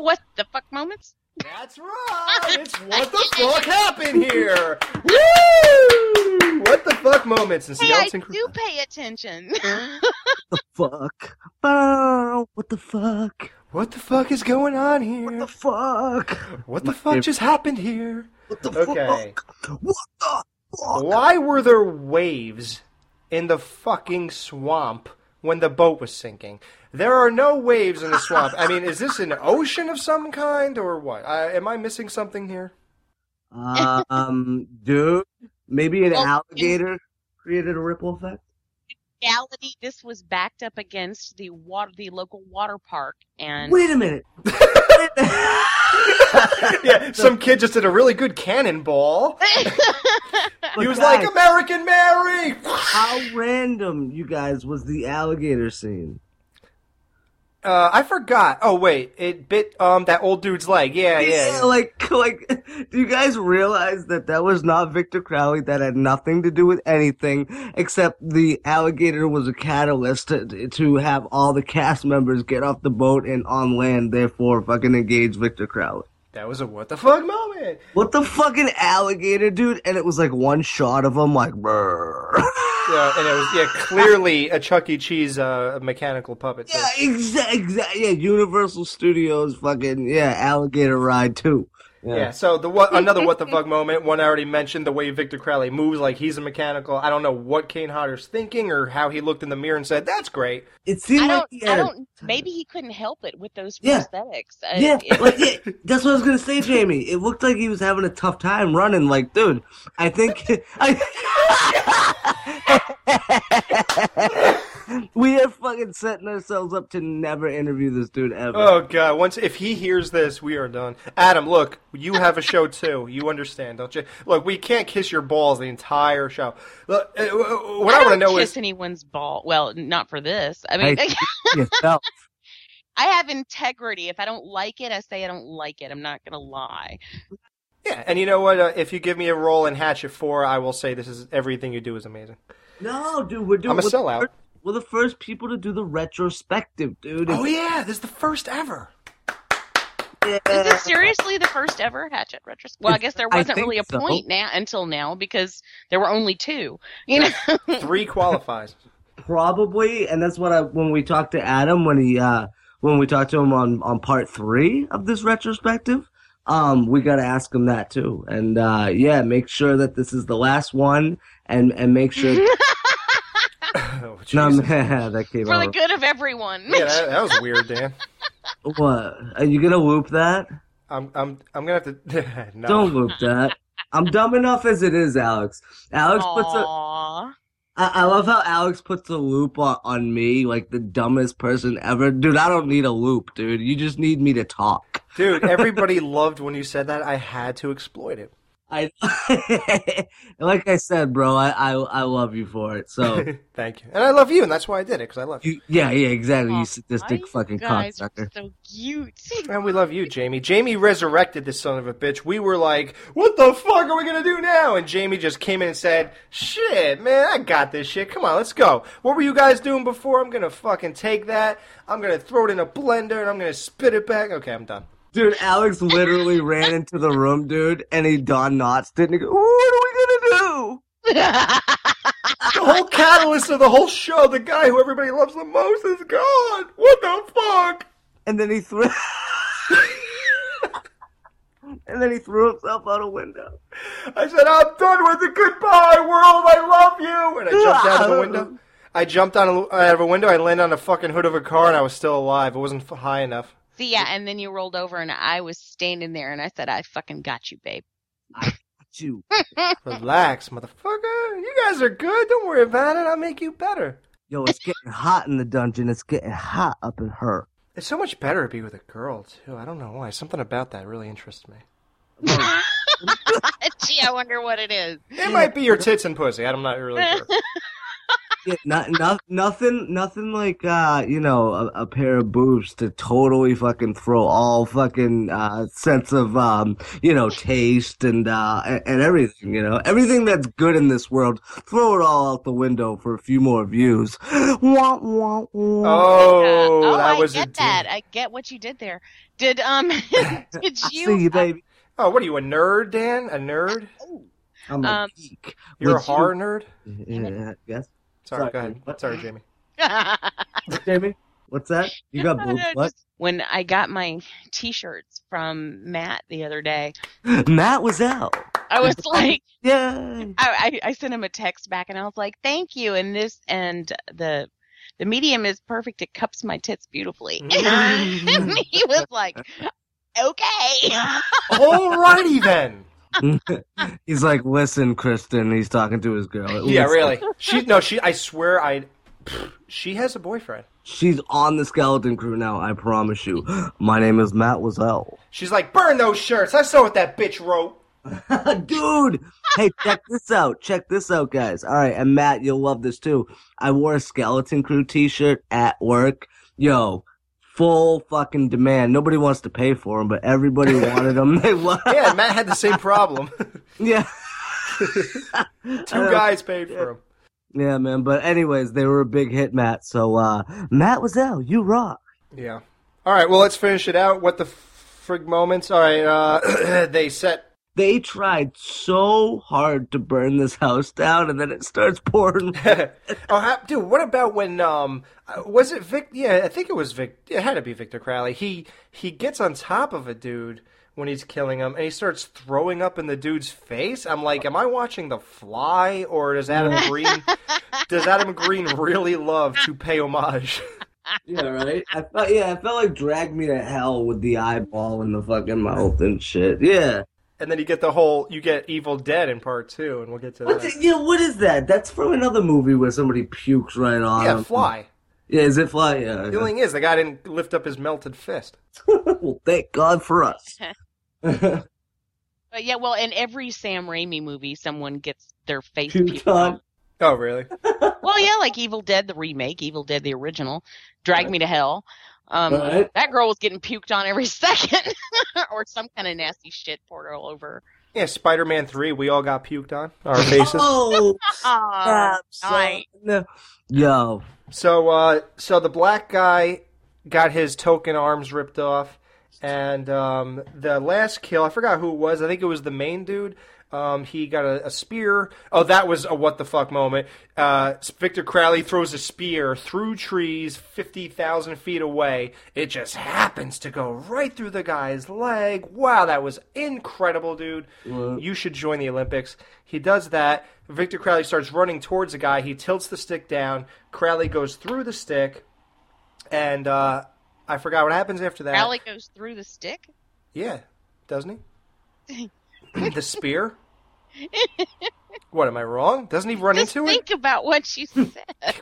What the fuck moments? That's right. It's what the fuck happened here. Woo! What the fuck moments in Hey, I skeleton crew? do pay attention. the fuck? Oh, what the fuck? What the fuck is going on here? What the fuck? What the fuck just happened here? What the Okay. fuck? What the fuck? Why were there waves in the fucking swamp when the boat was sinking? There are no waves in the swamp. I mean, is this an ocean of some kind or what? I, am I missing something here? Um, dude, maybe an Well, alligator created a ripple effect. Reality, this was backed up against the water, the local water park, and Wait a minute. yeah, some kid just did a really good cannonball. He was like American Mary. How random, you guys, was the alligator scene? Uh, I forgot. Oh wait, it bit um that old dude's leg. Yeah, yeah. yeah. like, like, do you guys realize that that was not Victor Crowley? That had nothing to do with anything except the alligator was a catalyst to, to have all the cast members get off the boat and on land, therefore fucking engage Victor Crowley. That was a what the fuck moment. What the fucking alligator, dude? And it was like one shot of him, like, brrr. Yeah, and it was yeah clearly a Chuck E. Cheese uh, mechanical puppet. yeah, exactly, exactly. Yeah, Universal Studios, fucking yeah, alligator ride too. Yeah. So the what another what the fuck moment. One I already mentioned the way Victor Crowley moves like he's a mechanical. I don't know what Kane Hodder's thinking or how he looked in the mirror and said that's great. It seemed I like don't, he I had a- don't. Maybe he couldn't help it with those Yeah. prosthetics. Yeah, it- like yeah, that's what I was gonna say, Jamie. It looked like he was having a tough time running. Like, dude, I think I. we are fucking setting ourselves up to never interview this dude ever. Oh god! Once if he hears this, we are done. Adam, look, you have a show too. You understand, don't you? Look, we can't kiss your balls the entire show. Look, uh, what I, I want to know kiss is anyone's ball. Well, not for this. I mean, Hey, yourself. I have integrity. If I don't like it, I say I don't like it. I'm not gonna lie. yeah. And you know what? Uh, if you give me a role in Hatchet Four, I will say this is everything you do is amazing. No, dude, we're doing. I'm a we're the sellout. First- We're the first people to do the retrospective, dude. Oh yeah, this is the first ever. Is this seriously the first ever Hatchet retrospective? Well, I guess there wasn't really a so. point now until now because there were only two. You know, Three qualifies. Probably, and that's what I when we talked to Adam when he uh when we talked to him on on part three of this retrospective. Um, we got to ask him that too, and uh, yeah, make sure that this is the last one, and and make sure. Oh, no, Jesus. that came for the out. good of everyone. yeah, that, that was weird, Dan. What? Are you gonna loop that? I'm I'm I'm gonna have to. no. Don't loop that. I'm dumb enough as it is, Alex. Alex puts a. Aw. I, I love how Alex puts a loop on, on me, like the dumbest person ever. Dude, I don't need a loop, dude. You just need me to talk. Dude, everybody loved when you said that. I had to exploit it. I, like I said, bro, I, I, I love you for it. So, Thank you, and I love you, and that's why I did it because I love you. you, yeah, yeah, exactly. Aw, You sadistic you fucking guys cocksucker. so cute. And we love you, Jamie. Jamie resurrected this son of a bitch. We were like, "What the fuck are we gonna do now?" And Jamie just came in and said, "Shit, man, I got this shit. Come on, let's go." What were you guys doing before? I'm gonna fucking take that. I'm gonna throw it in a blender and I'm gonna spit it back. Okay, I'm done. Dude, Alex literally ran into the room, dude, and he Don Knotts did, and he go, what are we gonna do? The whole catalyst of the whole show, the guy who everybody loves the most, is gone. What the fuck? And then he threw, and then he threw himself out a window. I said, I'm done with it. Goodbye, world. I love you. And I jumped out of the window. I jumped on a, out of a window. I landed on the fucking hood of a car, and I was still alive. It wasn't high enough. See, yeah, and then you rolled over, and I was standing there, and I said, "I fucking got you, babe." I got you. Relax, motherfucker. You guys are good. Don't worry about it. I'll make you better. Yo, it's getting hot in the dungeon. It's getting hot up in her. It's so much better to be with a girl too. I don't know why. Something about that really interests me. Gee, I wonder what it is. It might be your tits and pussy. I'm not really sure. Yeah, not, not, nothing, nothing like, uh, you know, a, a pair of boobs to totally fucking throw all fucking, uh, sense of, um, you know, taste and, uh, and, and everything, you know, everything that's good in this world, throw it all out the window for a few more views. Wah, wah, wah. Oh, oh, that I was get a that. I get what you did there. Did um, did I you? see you, baby. Oh, what are you, a nerd, Dan? A nerd? I'm a Um, geek. You're a Would you- nerd? Yeah, yes. Sorry, Sorry, go ahead. what? Sorry, Jamie. Jamie, what's that? You got boobs? What? when I got my T-shirts from Matt the other day, Matt was out. I was like, yeah. I, I, I sent him a text back, and I was like, "Thank you." And this and the the medium is perfect. It cups my tits beautifully. and he was like, "Okay." Alrighty then. He's like, listen, Kristen. He's talking to his girl. Yeah, Listen, really. She no, she. I swear, I. She has a boyfriend. She's on the skeleton crew now. I promise you. My name is Matt Wazell. She's like, burn those shirts. I saw what that bitch wrote. Dude, hey, check this out. Check this out, guys. All right, and Matt, you'll love this too. I wore a skeleton crew T-shirt at work. Yo, full fucking demand. Nobody wants to pay for them, but everybody wanted them. They love. Yeah, Matt had the same problem. Yeah. Two guys paid for them. Yeah, man. But anyways, they were a big hit, Matt. So, uh, Matt Wazell, you rock. Yeah. All right. Well, let's finish it out. What the frig moments? All right. Uh, they set. They tried so hard to burn this house down, and then it starts pouring. oh, ha- dude. What about when? Um, uh, was it Vic? Yeah, I think it was Vic. It had to be Victor Crowley. He he gets on top of a dude when he's killing him, and he starts throwing up in the dude's face. I'm like, am I watching The Fly, or does Adam Green? does Adam Green really love to pay homage? yeah, right. I felt yeah, I felt like drag me to hell with the eyeball in the fucking mouth and shit. Yeah. And then you get the whole you get Evil Dead in part two, and we'll get to What's that. it, yeah, what is that? That's from another movie where somebody pukes right on Yeah, him. Fly. Yeah, is it Fly? Yeah. The only thing is, the guy didn't lift up his melted fist. well, thank God for us. But yeah, well, in every Sam Raimi movie, someone gets their face Puked puked on. on. Oh, really? Well, yeah, like Evil Dead, the remake, Evil Dead, the original, Drag Me to Hell. Um, Right. That girl was getting puked on every second, or some kind of nasty shit poured all over. Yeah, Spider-Man three. We all got puked on our faces. Oh, Aw, snap, nice. Yo, So, uh, so the black guy got his token arms ripped off, And um, the last kill, I forgot who it was. I think it was the main dude. Um, he got a, a spear. Oh, that was a what the fuck moment. Uh, Victor Crowley throws a spear through trees 50,000 feet away. It just happens to go right through the guy's leg. Wow, that was incredible, dude. You should join the Olympics. He does that. Victor Crowley starts running towards the guy. He tilts the stick down. Crowley goes through the stick. And uh, I forgot what happens after that. Crowley goes through the stick. Yeah, doesn't he? the spear. what am I wrong? Doesn't he run Just into think about what you said.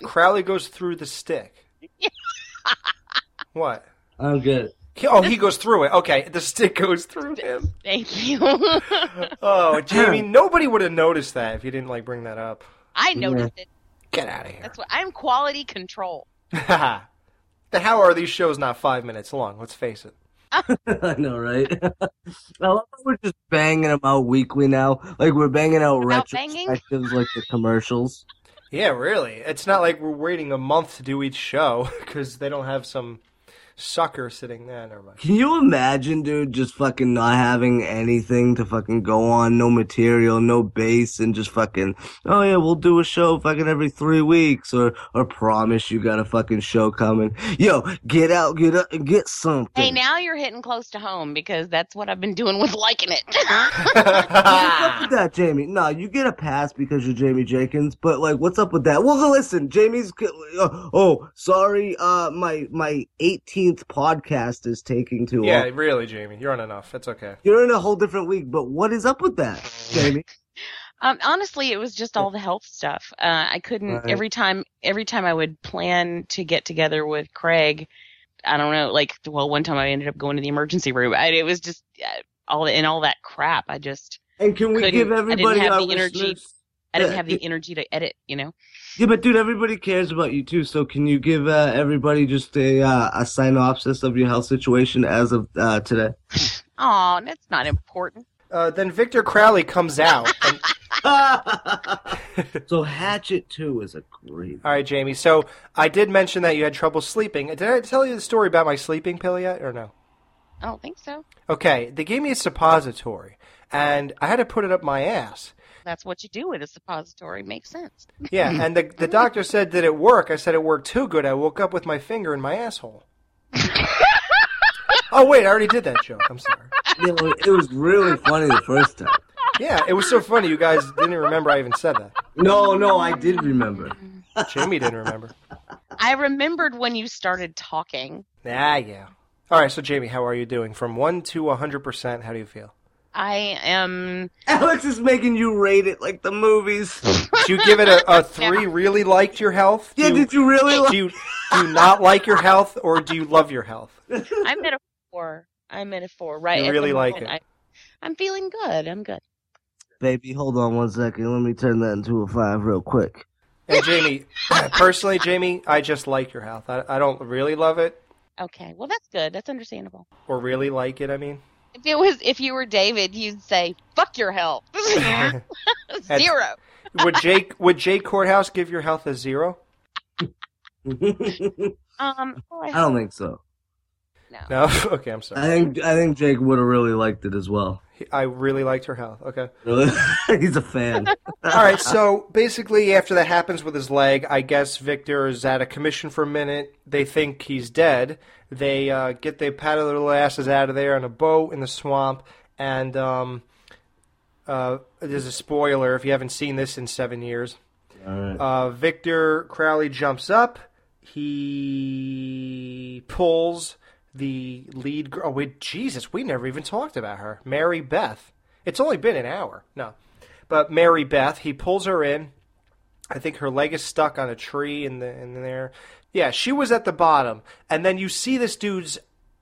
Crowley goes through the stick. what? I'm good. He- oh, he goes through it. Okay, the stick goes through him. Thank you. Oh, Jamie, nobody would have noticed that if you didn't like bring that up. I noticed it. Get out of here. That's what I'm quality control. the how are these shows not five minutes long? Let's face it. I know, right? I love how we're just banging them out weekly now. Like we're banging out Without banging? retrospectives like the commercials. Yeah, really. It's not like we're waiting a month to do each show because they don't have some sucker sitting there. Never mind. Can you imagine, dude, just fucking not having anything to fucking go on, no material, no base, and just fucking, oh yeah, we'll do a show fucking every three weeks, or or promise you got a fucking show coming. Yo, get out, get up, and get something. Hey, now you're hitting close to home because that's what I've been doing with liking it. What's up with that, Jamie? No, you get a pass because you're Jamie Jenkins, but like, what's up with that? Well, listen, Jamie's. Uh, oh, sorry. Uh, my my 18th podcast is taking too Yeah, long. really, Jamie. You're on enough. That's okay. You're in a whole different week, but what is up with that, Jamie? Um, honestly, it was just all the health stuff. Uh, I couldn't Right. every time. Every time I would plan to get together with Craig, I don't know. Like, well, one time I ended up going to the emergency room. I, it was just uh, all and all that crap. I just And can we Couldn't- give I didn't everybody have our the energy. I didn't have the energy to edit. You know. Yeah, but dude, everybody cares about you too. So can you give uh, everybody just a uh, a synopsis of your health situation as of uh, today? Oh, that's not important. Uh, then Victor Crowley comes out. And, so Hatchet Two is a great. all right, Jamie. So I did mention that you had trouble sleeping. Did I tell you the story about my sleeping pill yet, or no? I don't think so. Okay, they gave me a suppository, and I had to put it up my ass. That's what you do with a suppository. Makes sense. Yeah, and the the doctor said did it work? I said it worked too good. I woke up with my finger in my asshole. oh wait, I already did that joke. I'm sorry. You know, it was really funny the first time. Yeah, it was so funny. You guys didn't remember I even said that. No, no, I did remember. Jamie didn't remember. I remembered when you started talking. Ah, yeah. All right, so Jamie, how are you doing? From one to hundred percent, how do you feel? I am. Alex is making you rate it like the movies. Do you give it a, a three? Really liked your health? Do Yeah, you, did you really? Like- do you do you not like your health, or do you love your health? I'm at a four. I'm at a four. Right. You really like moment. it. I, I'm feeling good. I'm good. Baby, hold on one second. Let me turn that into a five real quick. And Jamie, personally, Jamie, I just like your health. I, I don't really love it Okay. Well, that's good. That's understandable. or really like it. I mean, If it was, if you were David, you'd say, "Fuck your health." Zero. would Jake would Jake Courthouse give your health a zero? Um. well, I I don't think so. No. No. okay, I'm sorry. I think I think Jake would have really liked it as well. I really liked her health. Okay. Really, he's a fan. All right, so basically, after that happens with his leg, I guess Victor is out of commission for a minute. They think he's dead. They uh, get they paddle their little asses out of there on a boat in the swamp, and um, uh, there's a spoiler if you haven't seen this in seven years. All right. Uh, Victor Crowley jumps up. He pulls the lead girl. Oh, wait, Jesus, we never even talked about her. Mary Beth. It's only been an hour. No. But Mary Beth, he pulls her in. I think her leg is stuck on a tree in the in there. Yeah, she was at the bottom, and then you see this dude's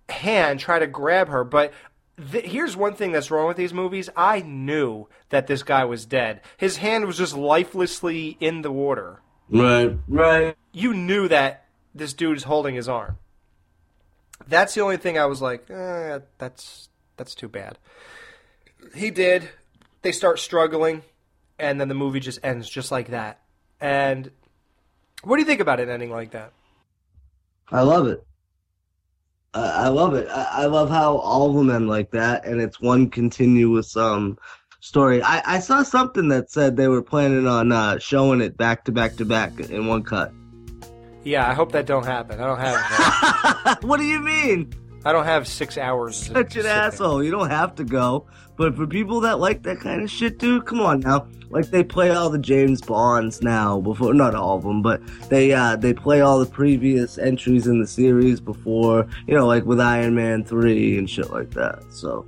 hand try to grab her. But th- here's one thing that's wrong with these movies: I knew that this guy was dead. His hand was just lifelessly in the water. Right, right. You knew that this dude's holding his arm. That's the only thing I was like, eh, that's that's too bad. He did. They start struggling, and then the movie just ends just like that. And what do you think about it ending like that? I love it. I, I love it. I, I love how all of them end like that, and it's one continuous um story. I, I saw something that said they were planning on uh, showing it back to back to back in one cut. Yeah, I hope that don't happen. I don't have. what do you mean? I don't have six hours. Such an there. asshole. You don't have to go. But for people that like that kind of shit, dude, come on now. Like they play all the James Bonds now before not all of them, but they uh they play all the previous entries in the series before, you know, like with Iron Man 3 and shit like that. So,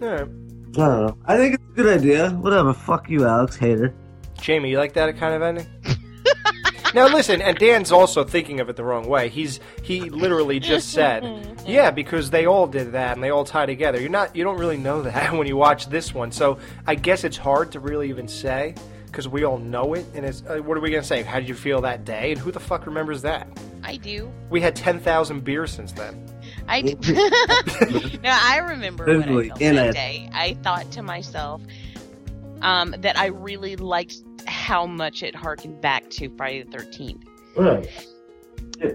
right. I don't know. I think it's a good idea. Whatever. Fuck you, Alex, hater. Jamie, you like that kind of ending? Now listen, and Dan's also thinking of it the wrong way. He's he literally just said, "Yeah, because they all did that and they all tie together." You're not you don't really know that when you watch this one. So I guess it's hard to really even say because we all know it. And it's uh, what are we gonna say? How did you feel that day? And who the fuck remembers that? I do. We had ten thousand beers since then. I do. now I remember what I felt in that it. day. I thought to myself um, that I really liked how much it harkened back to Friday the Thirteenth. Right.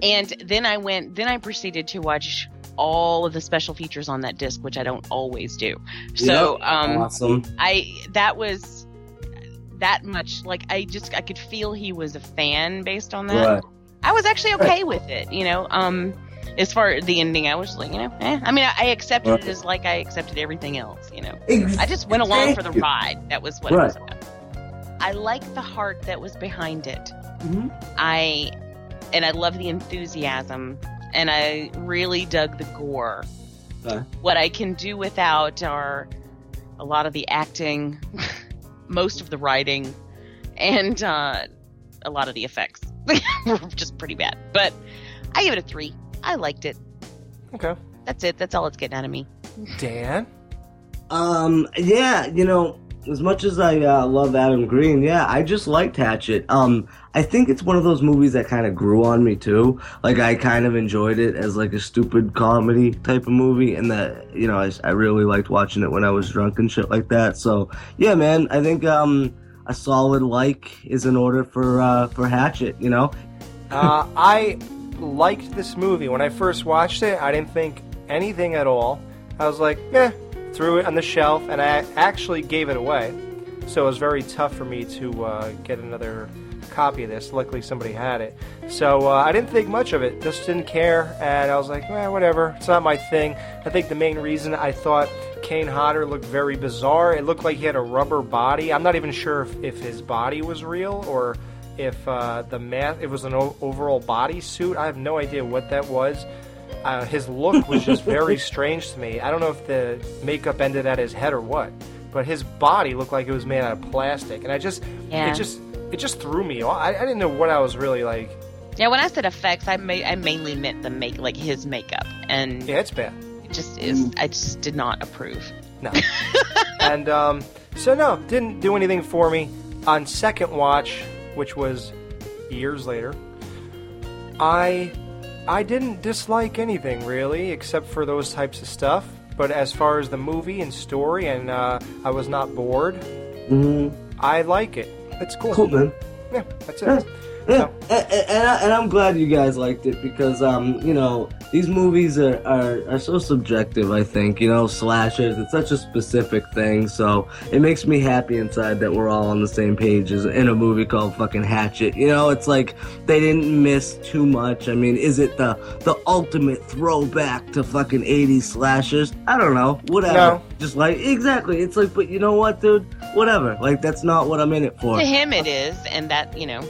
And then I went. Then I proceeded to watch all of the special features on that disc, which I don't always do. So um, awesome. I that was that much like I just I could feel he was a fan based on that. Right. I was actually okay with it, you know. Um, as far as the ending, I was like, you know, eh. I mean, I, I accepted it as like I accepted everything else, you know. Ex- I just went along for the ride. That was what Right. it was about. I like the heart that was behind it. Mhm. I and I love the enthusiasm, and I really dug the gore. Okay. What I can do without are a lot of the acting, most of the writing, and uh, a lot of the effects. were just pretty bad. But I give it a three. I liked it. Okay, That's it. That's all it's getting out of me. Dan. Um, yeah, you know, as much as I uh, love Adam Green, yeah, I just liked Hatchet. Um, I think it's one of those movies that kind of grew on me too. Like I kind of enjoyed it as like a stupid comedy type of movie, and that you know I, I really liked watching it when I was drunk and shit like that. So yeah, man, I think um a solid like is in order for uh for Hatchet. You know, Uh, I liked this movie when I first watched it. I didn't think anything at all. I was like, eh, threw it on the shelf, and I actually gave it away. So it was very tough for me to uh, get another copy of this. Luckily, somebody had it. So uh, I didn't think much of it. Just didn't care, and I was like, eh, whatever. It's not my thing. I think the main reason I thought Kane Hodder looked very bizarre. It looked like he had a rubber body. I'm not even sure if, if his body was real or if uh, the mask it was an o- overall body suit. I have no idea what that was. Uh, his look was just very strange to me. I don't know if the makeup ended at his head or what, but his body looked like it was made out of plastic, and I just Yeah. it just it just threw me off. I, I didn't know what I was really like. Yeah, when I said effects, I ma- I mainly meant the make like his makeup, and Yeah, it's bad. it just is. I just did not approve. No. and um, so no, didn't do anything for me. On second watch, which was years later, I I didn't dislike anything really, except for those types of stuff. But as far as the movie and story, and uh, I was not bored. mm-hmm. I like it. It's cool. cool man. Yeah, that's it. Yeah. Yeah, and, eh, eh, and, I, and I'm glad you guys liked it because, um, you know, these movies are, are, are so subjective, I think, you know, slashers, it's such a specific thing, so it makes me happy inside that we're all on the same page as in a movie called fucking Hatchet. You know, it's like they didn't miss too much. I mean, is it the, the ultimate throwback to fucking 80s slashers? I don't know, whatever. No. Just like, exactly. It's like, but you know what, dude? Whatever. Like, that's not what I'm in it for. To him, it is, and that you know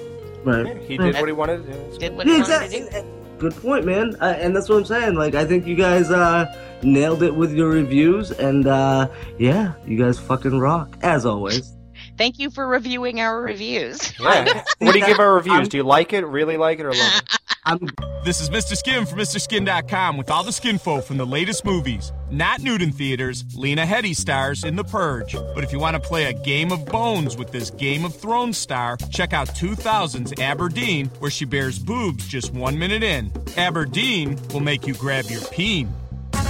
Right. Yeah, he did what he wanted to do. It's did what Yeah, he wanted to exactly. do. Good point, man. Uh, and that's what I'm saying. Like, I think you guys uh, nailed it with your reviews, and uh, yeah, you guys fucking rock as always. Thank you for reviewing our reviews. Yeah. what do you give our reviews? Do you like it, really like it, or love it? I'm This is Mr. Skin from MrSkin.com with all the skinfo from the latest movies. Not nude in theaters, Lena Headey stars in The Purge. But if you want to play a game of bones with this Game of Thrones star, check out 2000's Aberdeen, where she bears boobs just one minute in. Aberdeen will make you grab your peen.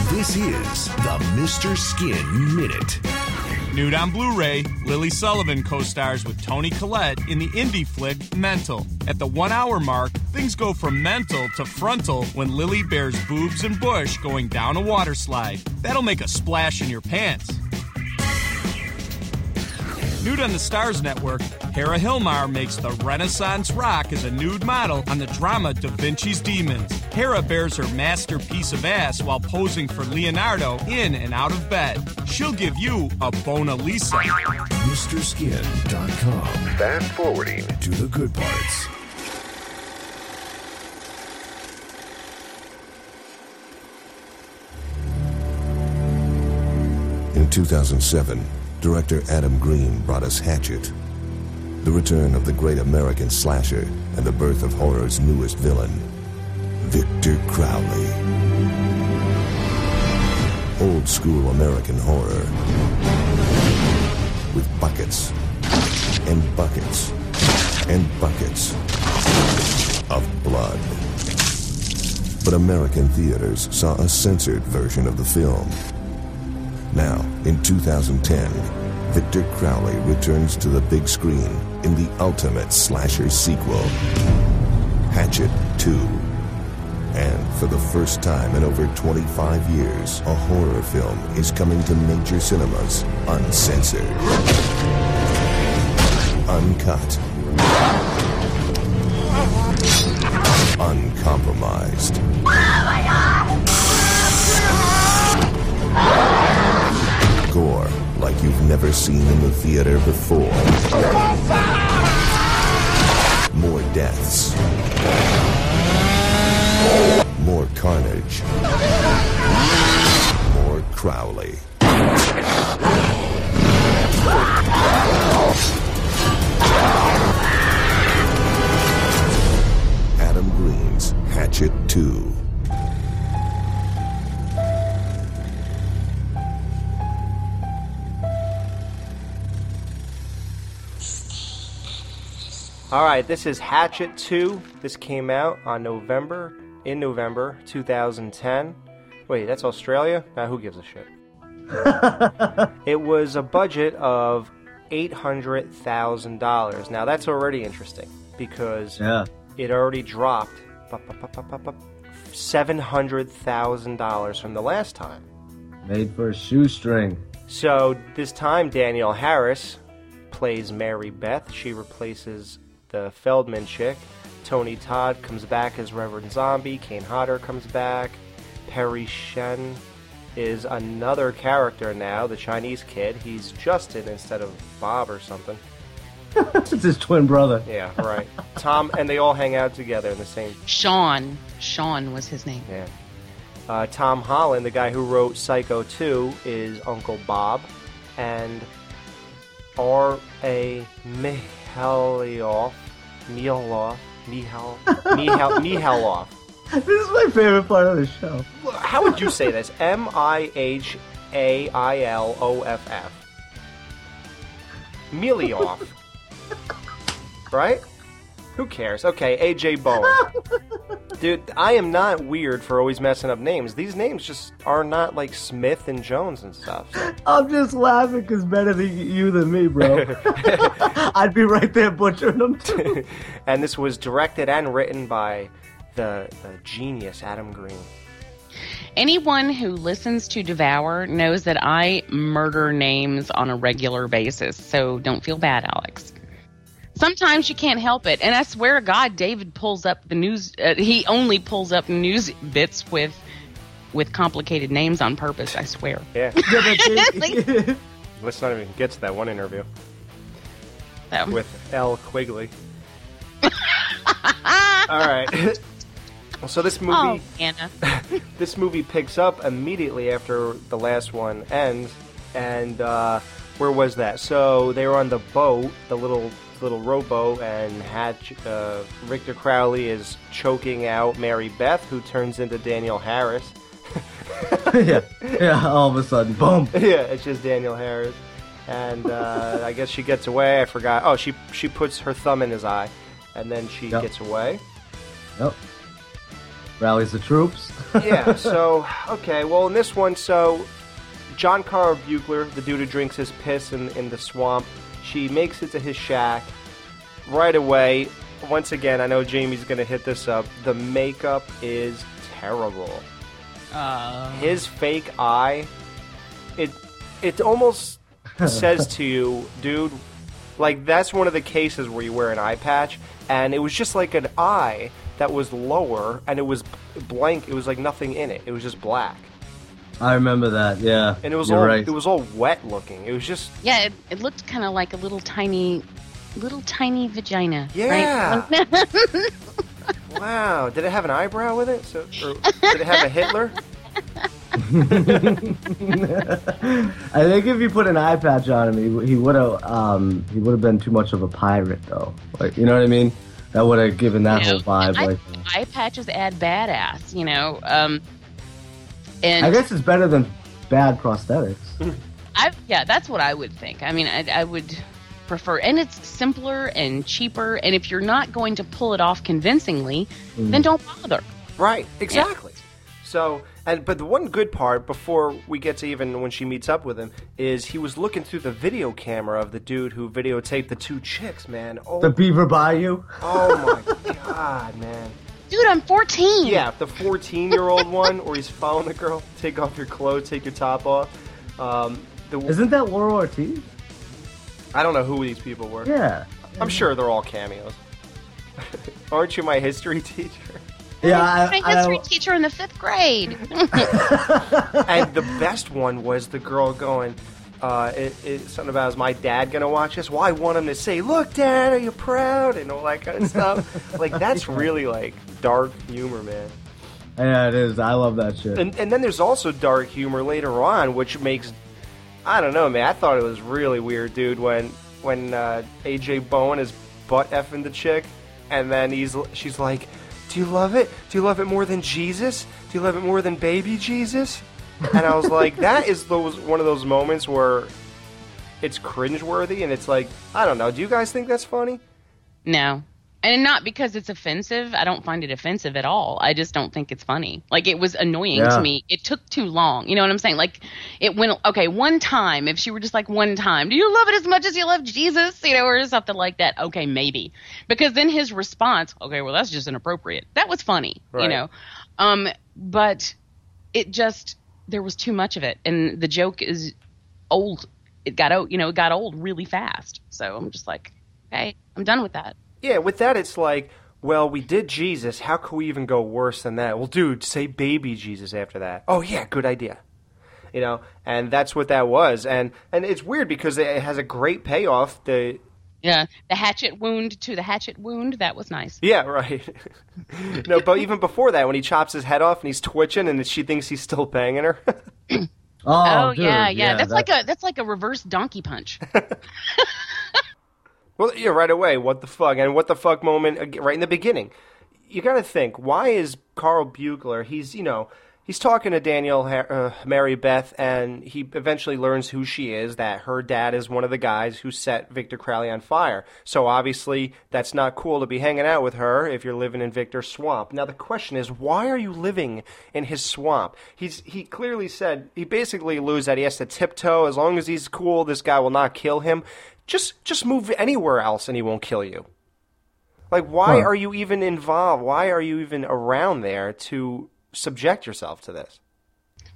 This is the Mr. Skin Minute. Nude on Blu ray, Lily Sullivan co stars with Toni Collette in the indie flick Mental. At the one hour mark, things go from mental to frontal when Lily bears boobs and bush going down a water slide. That'll make a splash in your pants. Nude on the Starz Network, Hera Hilmar makes the Renaissance rock as a nude model on the drama Da Vinci's Demons. Hera bears her masterpiece of ass while posing for Leonardo in and out of bed. She'll give you a Bona Lisa. MrSkin.com. Fast forwarding to the good parts. In 2007, director Adam Green brought us Hatchet, the return of the great American slasher and the birth of horror's newest villain, Victor Crowley. Old school American horror with buckets and buckets and buckets of blood. But American theaters saw a censored version of the film. Now, in 2010, Victor Crowley returns to the big screen in the ultimate slasher sequel, Hatchet 2. And for the first time in over 25 years, a horror film is coming to major cinemas uncensored, uncut, uncompromised. Oh Gore like you've never seen in the theater before. More deaths. More carnage. More Crowley. Adam Green's Hatchet 2. All right, this is Hatchet 2. This came out on November, in November 2010. Wait, that's Australia? Now, who gives a shit? it was a budget of $800,000. Now, that's already interesting because Yeah. it already dropped bu- bu- bu- bu- bu- bu- $700,000 from the last time. Made for a shoestring. So this time, Danielle Harris plays Mary Beth. She replaces the Feldman chick. Tony Todd comes back as Reverend Zombie. Kane Hodder comes back. Perry Shen is another character now, the Chinese kid. He's Justin instead of Bob or something. it's his twin brother. Yeah, right. Tom, and they all hang out together in the same. Sean. Sean was his name. Yeah. Uh, Tom Holland, the guy who wrote Psycho 2, is Uncle Bob. And R.A. Mihalioff, Mihalov, Mihal, Mihal, Mihaloff. This is my favorite part of the show. How would you say this? M I H A I L O F F. Milioff. right? Who cares? Okay, AJ Bowen. Dude, I am not weird for always messing up names. These names just are not like Smith and Jones and stuff. so- I'm just laughing because better than you than me, bro. I'd be right there butchering them too. and this was directed and written by the, the genius Adam Green. Anyone who listens to Devour knows that I murder names on a regular basis, so don't feel bad, Alex. Sometimes you can't help it, and I swear to God, David pulls up the news. Uh, he only pulls up news bits with with complicated names on purpose. I swear. Yeah. Like- Let's not even get to that one interview So. with L. Quigley. All right. so this movie. Oh, Anna. this movie picks up immediately after the last one ends, and uh, where was that? So they were on the boat, the little little robo, and Hatch, uh, Victor Crowley is choking out Mary Beth, who turns into Danielle Harris. yeah, yeah. All of a sudden, boom. yeah, it's just Danielle Harris, and uh, I guess she gets away. I forgot. Oh, she she puts her thumb in his eye, and then she Yep. gets away. Yep. Rallies the troops. yeah, so okay, well in this one, so John Carl Buechler, the dude who drinks his piss in, in the swamp, she makes it to his shack right away. Once again, I know Jamie's going to hit this up. The makeup is terrible. Uh, His fake eye, it it almost says to you, dude, like that's one of the cases where you wear an eye patch, and it was just like an eye that was lower, and it was blank. It was like nothing in it. It was just black, I remember that. Yeah, and it was You're all right. it was all wet looking. It was just yeah, it, it looked kind of like a little tiny, little tiny vagina. Yeah. Right? wow. Did it have an eyebrow with it? So, or did it have a Hitler? I think if you put an eye patch on him, he, he would have um, he would have been too much of a pirate, though. Like you know what I mean? That would have given that You whole know, vibe. eye, like, eye patches add badass, you know. Um, and I guess it's better than bad prosthetics. I yeah, that's what I would think. I mean, I, I would prefer, and it's simpler and cheaper. And if you're not going to pull it off convincingly, Mm. then don't bother. Right, exactly. So, and but the one good part before we get to even when she meets up with him is he was looking through the video camera of the dude who videotaped the two chicks. Man, oh, The Beaver Bayou. oh my god, man. Dude, I'm 14. Yeah, the 14 year old one or he's following the girl. Take off your clothes, take your top off. Um, the, Isn't that Laurel Ortiz? I don't know who these people were. Yeah. I'm sure they're all cameos. Aren't you my history teacher? Yeah, I'm I, a history I, teacher in the fifth grade. and the best one was the girl going, uh, it, it, something about is my dad gonna watch this? Well, I want him to say, "Look, Dad, are you proud?" and all that kind of stuff. like that's really like dark humor, man. yeah, it is. I love that shit. And and then there's also dark humor later on, which makes I don't know, man. I thought it was really weird, dude. When when uh, AJ Bowen is butt effing the chick, and then he's she's like, "Do you love it? Do you love it more than Jesus? Do you love it more than baby Jesus?" And I was like, that is those one of those moments where it's cringeworthy, and it's like, I don't know. Do you guys think that's funny? no. And not because it's offensive. I don't find it offensive at all. I just don't think it's funny. Like it was annoying Yeah. to me. It took too long. You know what I'm saying? Like it went okay, one time, if she were just like one time, do you love it as much as you love Jesus? You know, or something like that. Okay, maybe. Because then his response, okay, well that's just inappropriate. That was funny. Right. You know. Um but it just there was too much of it. And the joke is old. It got out, you know, it got old really fast. So I'm just like, okay, I'm done with that. Yeah, with that, it's like, well, we did Jesus. How could we even go worse than that? Well, dude, say baby Jesus after that. Oh yeah, good idea. You know, and that's what that was, and and it's weird because it has a great payoff. The Yeah, the hatchet wound to the hatchet wound. That was nice. yeah, right. no, but even before that, when he chops his head off and he's twitching, and she thinks he's still banging her. oh, Oh, dude, yeah, yeah, That's that- like a that's like a reverse donkey punch. Well, yeah, right away. What the fuck? And what the fuck moment right in the beginning. You got to think. Why is Carl Buechler? He's you know he's talking to Danielle uh, Mary Beth, and he eventually learns who she is. That her dad is one of the guys who set Victor Crowley on fire. So obviously that's not cool to be hanging out with her if you're living in Victor's swamp. Now the question is, why are you living in his swamp? He's he clearly said he basically alludes that he has to tiptoe. As long as he's cool, this guy will not kill him. Just just move anywhere else and he won't kill you. Like why Huh. are you even involved? Why are you even around there to subject yourself to this?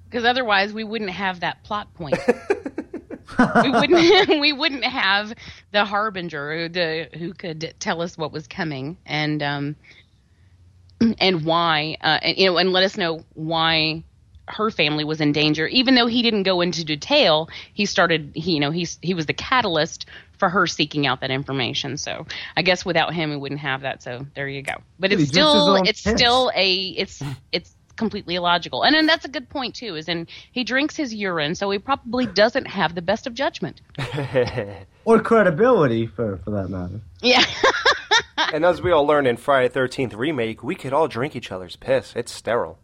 Because otherwise, we wouldn't have that plot point. we wouldn't. we wouldn't have the harbinger who, the, who could tell us what was coming and um and why uh, and you know and let us know why her family was in danger. Even though he didn't go into detail, he started. He you know he's he was the catalyst for her seeking out that information. So I guess without him, we wouldn't have that. So there you go. But it's still it's piss. still a it's it's completely illogical. And then that's a good point too. Is in he drinks his urine, so he probably doesn't have the best of judgment. or credibility for for that matter. Yeah. and as we all learned in Friday Thirteenth remake, we could all drink each other's piss. It's sterile.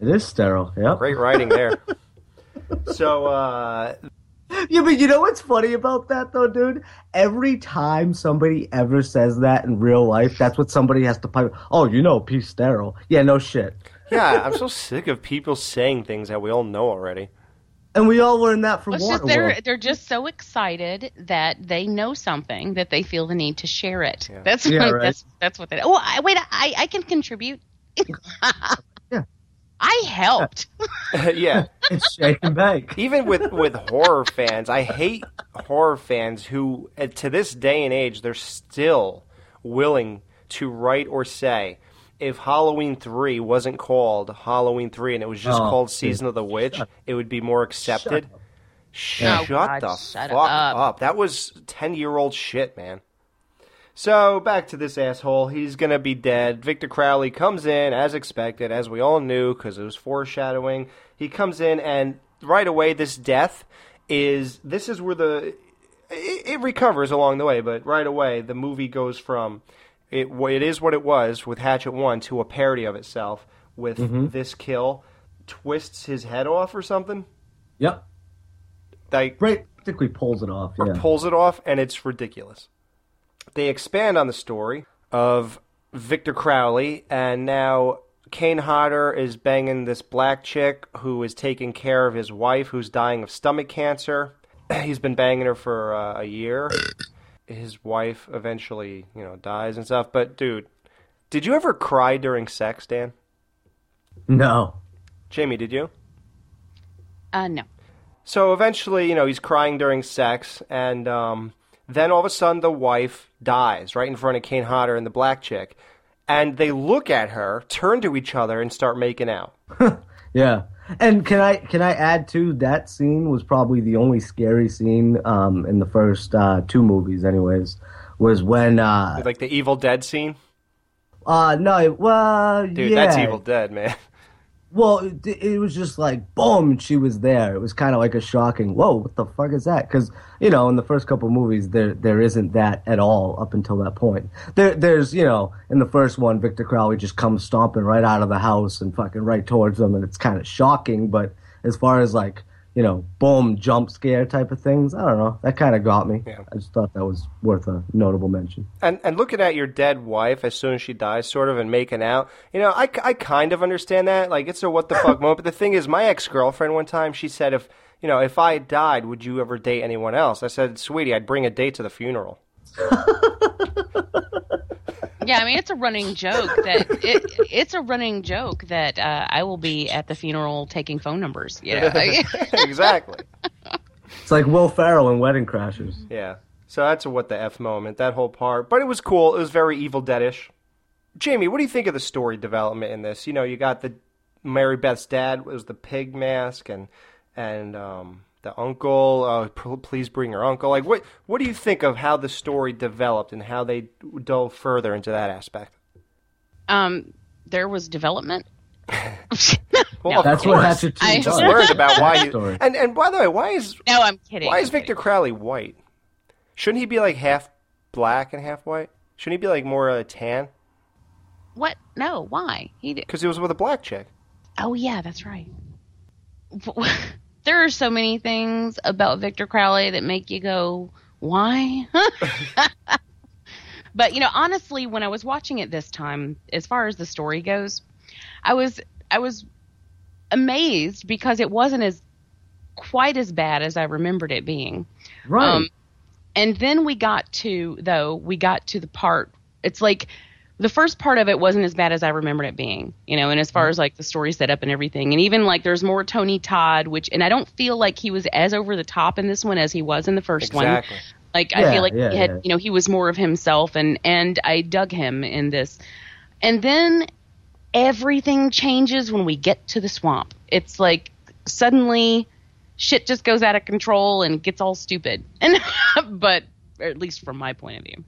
It is sterile. Yep. Great writing there. so uh, Yeah, but you know what's funny about that though, dude? Every time somebody ever says that in real life, that's what somebody has to pipe. Oh, you know, peace sterile. Yeah, no shit. Yeah, I'm so sick of people saying things that we all know already. And we all learned that from It's just Waterworld. they're they're just so excited that they know something that they feel the need to share it. That's Yeah, what, right. that's that's what they. Oh, I, wait, I I can contribute. Yeah. I helped. yeah. It's shake and bake. Even with with horror fans, I hate horror fans who, uh, to this day and age, they're still willing to write or say. If Halloween three wasn't called Halloween three and it was just Oh, called dude. Season of the Witch, it would be more accepted. Shut, Oh, God, the shut fuck up. That was ten year old shit, man. So back to this asshole. He's gonna be dead. Victor Crowley comes in as expected, as we all knew, because it was foreshadowing. He comes in, and right away, this death is this is where the it, it recovers along the way, but right away, the movie goes from it it is what it was with Hatchet One to a parody of itself with Mm-hmm. this kill twists his head off or something. Yep. Like Practically pulls it off. Yeah. pulls it off, and it's ridiculous. They expand on the story of Victor Crowley, and now Kane Hodder is banging this black chick who is taking care of his wife who's dying of stomach cancer. He's been banging her for uh, a year. His wife eventually, you know, dies and stuff. But dude, did you ever cry during sex, Dan? No. Jamie, did you? Uh, no. So eventually, you know, he's crying during sex, and um, then all of a sudden the wife dies right in front of Kane Hodder and the black chick. And they look at her, turn to each other, and start making out. Yeah. And can I can I add too? That scene was probably the only scary scene um, in the first uh, two movies, anyways. Was when uh, Like the Evil Dead scene. uh no, it- well, Dude, yeah. that's Evil Dead, man. Well, it, it was just like boom, she was there. It was kind of like a shocking, whoa, what the fuck is that? Because you know, in the first couple movies, there there isn't that at all up until that point. There, there's you know, in the first one, Victor Crowley just comes stomping right out of the house and fucking right towards them, and it's kind of shocking. But as far as like you know, boom, jump scare type of things, I don't know. That kind of got me. I just thought that was worth a notable mention. And and looking at your dead wife as soon as she dies, sort of, and making out, you know, I, I kind of understand that. Like, it's a what the fuck moment. But the thing is, my ex girlfriend one time, she said, if, you know, if I died, would you ever date anyone else? I said, sweetie, I'd bring a date to the funeral. Yeah, I mean it's a running joke that it, it's a running joke that uh, I will be at the funeral taking phone numbers. You know, exactly. It's like Will Ferrell in Wedding Crashers. Yeah. So that's a what the F moment, that whole part. But it was cool. It was very Evil Deadish. Jamie, what do you think of the story development in this? You know, you got the Mary Beth's dad was the pig mask and and um the uncle, uh, p- please bring your uncle. Like, what what do you think of how the story developed and how they dove further into that aspect? um, there was development. Well, No, of That's what course. Hatchet Two I- does. Just learned about why. You, and and by the way, why is No, I'm kidding. why is I'm Victor Crowley white? Shouldn't he be like half black and half white? Shouldn't he be like more uh, tan? What? No, why? He did. Because he was with a black chick. Oh yeah, that's right. There are so many things about Victor Crowley that make you go, "Why?" but you know, honestly, when I was watching it this time, as far as the story goes, I was I was amazed because it wasn't as quite as bad as I remembered it being. Right. Um, and then we got to though we got to the part. It's like the first part of it wasn't as bad as I remembered it being, you know. And as far as like the story set up and everything, and even like there's more Tony Todd, which and I don't feel like he was as over the top in this one as he was in the first one. Exactly. Like I feel like yeah, he had, yeah. you know, he was more of himself, and and I dug him in this. And then everything changes when we get to the swamp. It's like suddenly shit just goes out of control and gets all stupid. And but or at least from my point of view,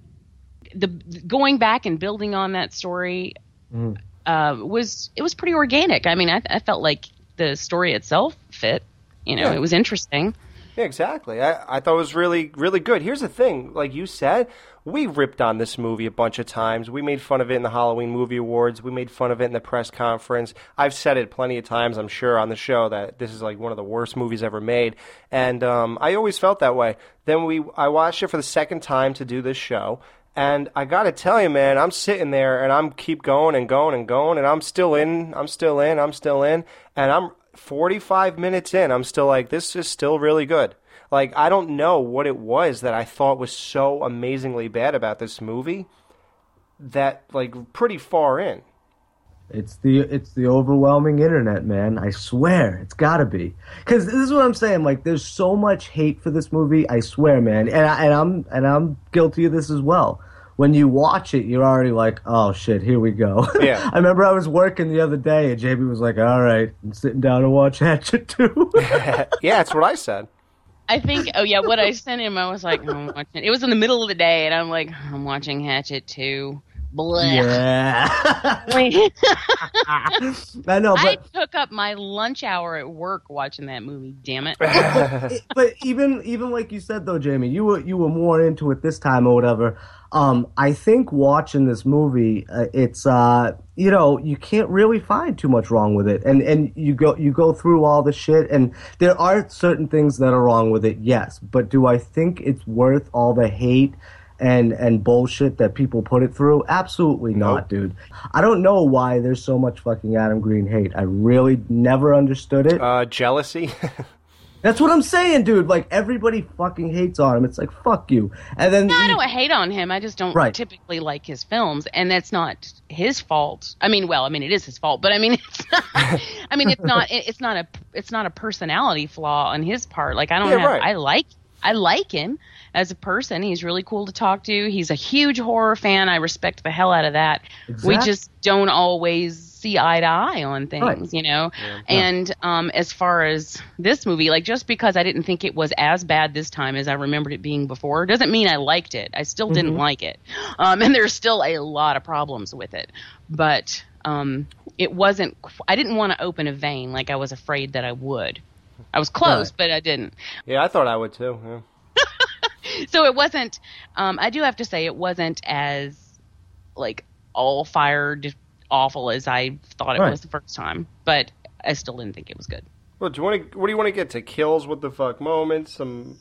the going back and building on that story Mhm. uh, was it was pretty organic. I mean, I, I felt like the story itself fit. You know, Yeah. it was interesting. Yeah, exactly. I, I thought it was really, really good. Here's the thing, like you said, we ripped on this movie a bunch of times. We made fun of it in the Halloween Movie Awards. We made fun of it in the press conference. I've said it plenty of times, I'm sure, on the show that this is like one of the worst movies ever made, and um, I always felt that way. Then we, I watched it for the second time to do this show. And I gotta tell you, man, I'm sitting there and I'm keep going and going and going, and I'm still in, I'm still in, I'm still in, and I'm 45 minutes in, I'm still like, this is still really good. Like, I don't know what it was that I thought was so amazingly bad about this movie that, like, pretty far in. It's the it's the overwhelming internet, man. I swear, it's got to be. Because this is what I'm saying. Like, there's so much hate for this movie. I swear, man. And, I, and I'm and I'm guilty of this as well. When you watch it, you're already like, oh shit, here we go. Yeah. I remember I was working the other day, and JB was like, all right, I'm sitting down to watch Hatchet Two. yeah, that's what I said. I think. Oh yeah, what I sent him, I was like, I'm watching. It was in the middle of the day, and I'm like, I'm watching Hatchet Two. Blech. yeah. I know, But, I took up my lunch hour at work watching that movie. Damn it! but even even like you said though, Jamie, you were you were more into it this time or whatever. Um, I think watching this movie, uh, it's uh, you know, you can't really find too much wrong with it, and and you go you go through all the shit, and there are certain things that are wrong with it, yes. But do I think it's worth all the hate? And and bullshit that people put it through? Absolutely not, dude. I don't know why there's so much fucking Adam Green hate. I really never understood it. Uh, jealousy. That's what I'm saying, dude. Like everybody fucking hates on him. It's like fuck you. And then No, I don't hate on him. I just don't Right. typically like his films, and that's not his fault. I mean, well, I mean, it is his fault, but I mean, it's not, I mean, it's not. It's not a. It's not a personality flaw on his part. Like I don't Yeah, have. right. I like. I like him as a person. He's really cool to talk to. He's a huge horror fan. I respect the hell out of that. We just don't always see eye to eye on things, Right. you know. And um, as far as this movie, like just because I didn't think it was as bad this time as I remembered it being before, doesn't mean I liked it. I still didn't like it, um, and there's still a lot of problems with it. But um, it wasn't. I didn't want to open a vein like I was afraid that I would. I was close, Right. but I didn't. yeah, I thought I would too. Yeah. So it wasn't. Um, I do have to say it wasn't as like all fired awful as I thought it Right. was the first time, but I still didn't think it was good. Well, do you want to? What do you want to get to? Kills? What the fuck? Moments? Some.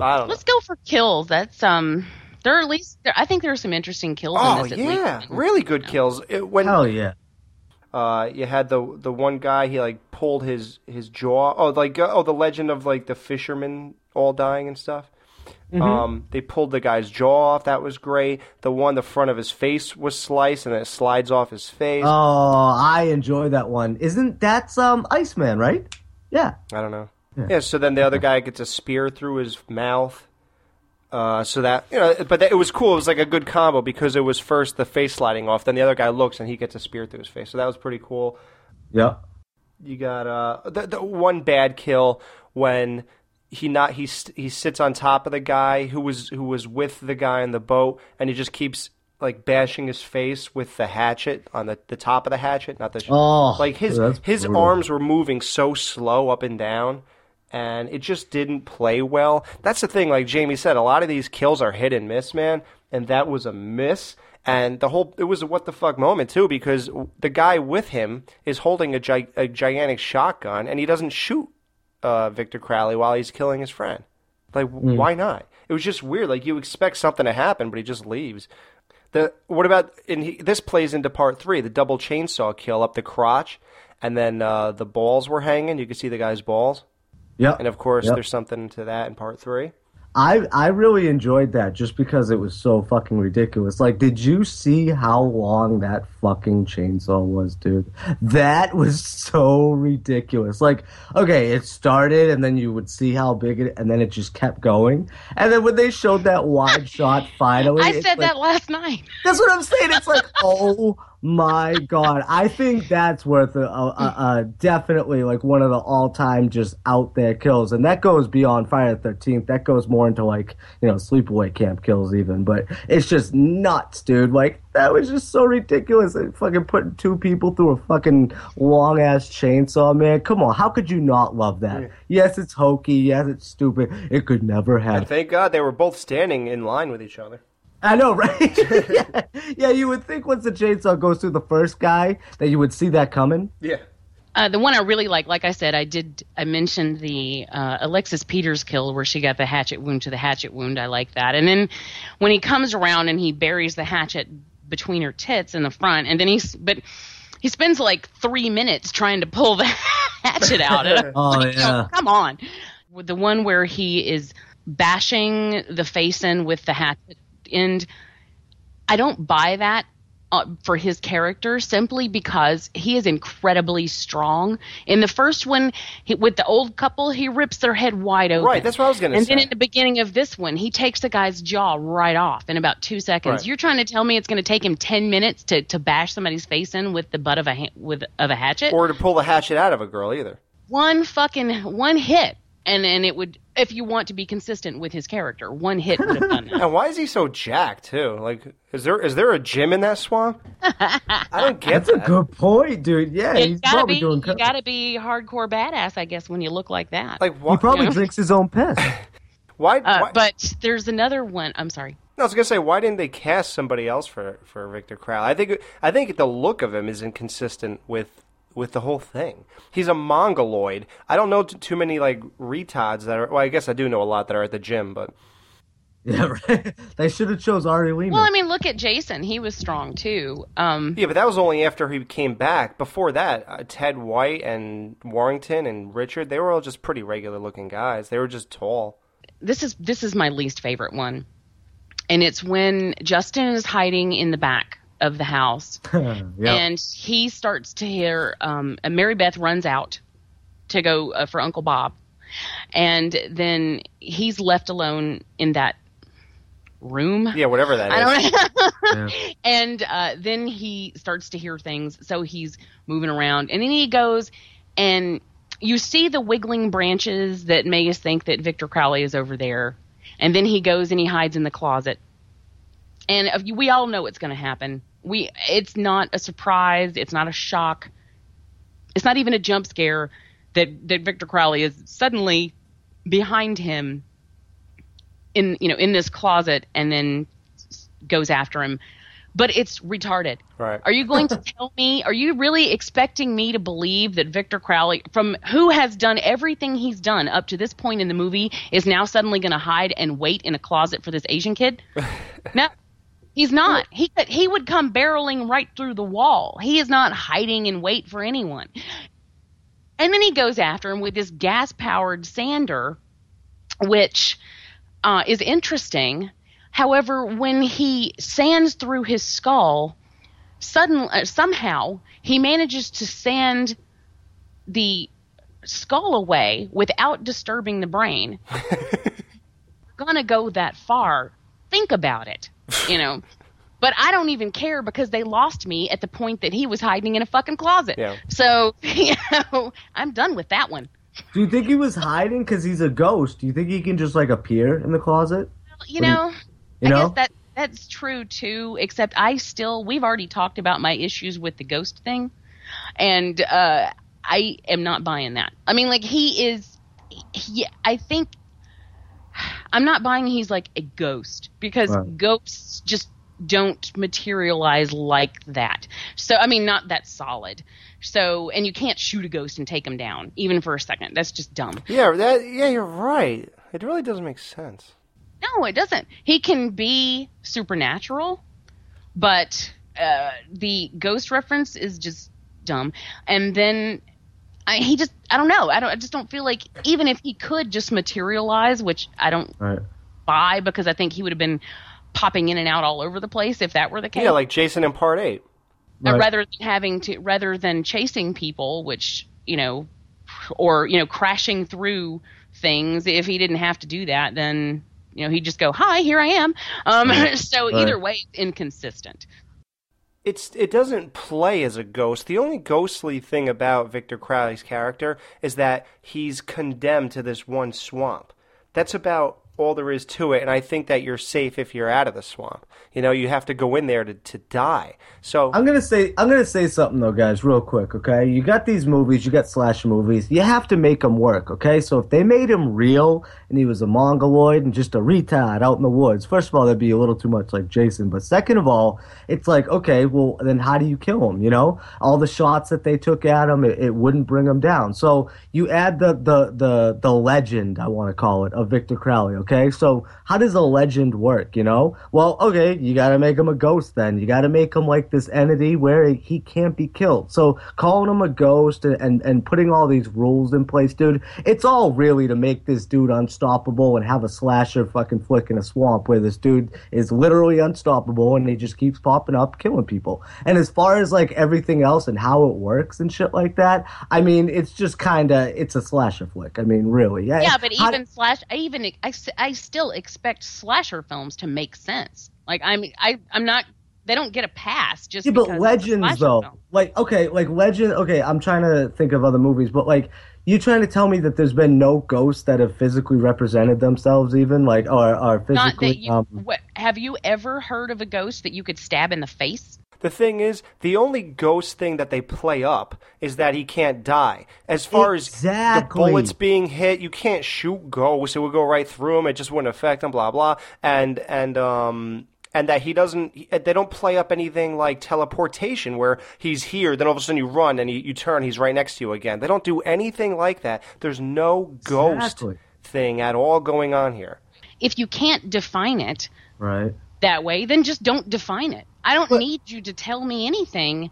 I don't know. Let's go for kills. That's um. There are at least there, I think there are some interesting kills Oh in this. At yeah, least. really good kills. It, when hell yeah. uh, you had the the one guy, he like pulled his his jaw. Oh, like uh, oh, the legend of like the fishermen all dying and stuff. Um, they pulled the guy's jaw off. That was great. The one, the front of his face was sliced, and then it slides off his face. Oh, I enjoy that one. Isn't that's um Iceman, right? Yeah. I don't know. Yeah. So then the other guy gets a spear through his mouth. Uh, so that you know, but that, it was cool. It was like a good combo because it was first the face sliding off, then the other guy looks and he gets a spear through his face. So that was pretty cool. Yeah. You got uh the, the one bad kill when he not he he sits on top of the guy who was who was with the guy in the boat and he just keeps like bashing his face with the hatchet on the, the top of the hatchet, not the Oh, like his his brutal. arms were moving so slow up and down and it just didn't play well. That's the thing like Jamie said a lot of these kills are hit and miss, man, and that was a miss. And the whole it was a what the fuck moment too because the guy with him is holding a, gi- a gigantic shotgun and he doesn't shoot uh, Victor Crowley while he's killing his friend. Like, Mm. why not? It was just weird. Like, you expect something to happen, but he just leaves. The what about? And he, this plays into part three, the double chainsaw kill up the crotch, and then uh, the balls were hanging. You could see the guy's balls, Yeah. and of course, Yep. there's something to that in part three. I I really enjoyed that just because it was so fucking ridiculous. Like, did you see how long that fucking chainsaw was, dude? That was so ridiculous. Like, okay, it started and then you would see how big it, and then it just kept going. And then when they showed that wide shot, finally, I said like- that last night. That's what I'm saying. It's like, oh my god! I think that's worth a, a, a, a definitely like one of the all-time just out there kills, and that goes beyond Friday the Thirteenth. That goes more into like you know sleepaway camp kills even. But it's just nuts, dude. Like that was just so ridiculous. Like, fucking putting two people through a fucking long ass chainsaw, man. Come on, how could you not love that? Yes, it's hokey. Yes, it's stupid. It could never And happen. thank God they were both standing in line with each other. I know, right? yeah. yeah, you would think once the chainsaw goes through the first guy that you would see that coming. Yeah. Uh, the one I really like, like I said, I did. I mentioned the uh, Alexis Peters kill where she got the hatchet wound to the hatchet wound. I like that. And then when he comes around and he buries the hatchet between her tits in the front, and then he's but he spends like three minutes trying to pull the hatchet out. And Oh, like, yeah. come on. The one where he is bashing the face in with the hatchet end, I don't buy that. Uh, for his character, simply because he is incredibly strong. In the first one, he, with the old couple, he rips their head wide open. Right, that's what I was gonna say. And then in the beginning of this one, he takes the guy's jaw right off in about two seconds. Right. You're trying to tell me it's going to take him ten minutes to, to bash somebody's face in with the butt of a ha- with of a hatchet? Or to pull the hatchet out of a girl either. one fucking one hit, and and it would if you want to be consistent with his character, one hit would have done that. And why is he so jacked too? Like, is there is there a gym in that swamp? I don't get That's a good point, dude. Yeah, You he's gotta probably be doing. you gotta be hardcore badass, I guess, when you look like that. Like, He why? probably Yeah. drinks his own piss. why, Uh, why- but there's another one. I'm sorry. No, I was gonna say, why didn't they cast somebody else for for Victor Crowley? I think I think the look of him is inconsistent with with the whole thing. He's a mongoloid. I don't know t- too many like retards that are. Well, I guess I do know a lot that are at the gym, but yeah, right. They should have chose Ari Lehman. Well, I mean, look at Jason. He was strong too. Um, yeah, but that was only after he came back. Before that, uh, Ted White and Warrington and Richard, they were all just pretty regular looking guys. They were just tall. this is this is my least favorite one, and it's when Justin is hiding in the back of the house, yeah. and he starts to hear um, and Mary Beth runs out to go uh, for Uncle Bob, and then he's left alone in that room. Yeah, whatever that is. I don't Yeah. and uh, then he starts to hear things, so he's moving around, and then he goes and you see the wiggling branches that make us think that Victor Crowley is over there, and then he goes and he hides in the closet, and we all know what's going to happen. We, it's not a surprise, it's not a shock, it's not even a jump scare that that Victor Crowley is suddenly behind him in you know in this closet and then goes after him. But it's retarded. Right. are you going to tell me are you really expecting me to believe that Victor Crowley from who has done everything he's done up to this point in the movie is now suddenly going to hide and wait in a closet for this Asian kid? No he's not he could, he would come barreling right through the wall he is not hiding and wait for anyone and then he goes after him with this gas powered sander which uh, is interesting. However, when he sands through his skull, suddenly uh, somehow he manages to sand the skull away without disturbing the brain. Gonna go that far? Think about it, you know. But I don't even care because they lost me at the point that he was hiding in a fucking closet. Yeah. So, you know, I'm done with that one. Do you think he was hiding because he's a ghost? Do you think he can just like appear in the closet? You What do you- know, You I know? guess that that's true too. Except I still we've already talked about my issues with the ghost thing, and uh, I am not buying that. I mean, like he is. He, I think I'm not buying he's like a ghost because Right. ghosts just don't materialize like that. So I mean, not that solid. So and you can't shoot a ghost and take him down even for a second. That's just dumb. Yeah, that. Yeah, you're right. It really doesn't make sense. No, it doesn't. He can be supernatural, but uh, the ghost reference is just dumb. And then I, he just, I don't know. I don't. I just don't feel like even if he could just materialize, which I don't Right. buy because I think he would have been popping in and out all over the place if that were the case. Yeah, like Jason in Part Eight. Uh, Right. rather than having to rather than chasing people which you know or you know crashing through things if he didn't have to do that then you know he'd just go hi here i am um so Right. either way it's inconsistent it's it doesn't play as a ghost. The only ghostly thing about Victor Crowley's character is that he's condemned to this one swamp. That's about all there is to it, and I think that you're safe if you're out of the swamp. You know, you have to go in there to, to die. So I'm gonna say I'm gonna say something though, guys, real quick. Okay, you got these movies, you got slash movies. You have to make them work. Okay, so if they made him real and he was a mongoloid and just a retard out in the woods, first of all, that'd be a little too much like Jason. But second of all, it's like okay, well then how do you kill him? You know, all the shots that they took at him, it, it wouldn't bring him down. So you add the the the the legend, I want to call it, of Victor Crowley. Okay, so how does a legend work? You know, well, okay, you got to make him a ghost. Then you got to make him like this entity where he can't be killed. So calling him a ghost and, and and putting all these rules in place, dude, it's all really to make this dude unstoppable and have a slasher fucking flick in a swamp where this dude is literally unstoppable and he just keeps popping up, killing people. And as far as like everything else and how it works and shit like that, I mean, it's just kind of it's a slasher flick. I mean, really. Yeah, Yeah, but even slash, I even I, I still expect slasher films to make sense. Like I'm I I'm not. They don't get a pass just Yeah, but legends though, film. like okay, like legend. Okay, I'm trying to think of other movies, but like you trying to tell me that there's been no ghosts that have physically represented themselves, even like or are physically Not that you. um, what, have you ever heard of a ghost that you could stab in the face? The thing is, the only ghost thing that they play up is that he can't die. As far as the bullets being hit, you can't shoot ghosts; it would go right through him. It just wouldn't affect him. Blah blah. And and um and that he doesn't. They don't play up anything like teleportation, where he's here, then all of a sudden you run and you, you turn, he's right next to you again. They don't do anything like that. There's no ghost Exactly. thing at all going on here. If you can't define it right. that way, then just don't define it. I don't need you to tell me anything.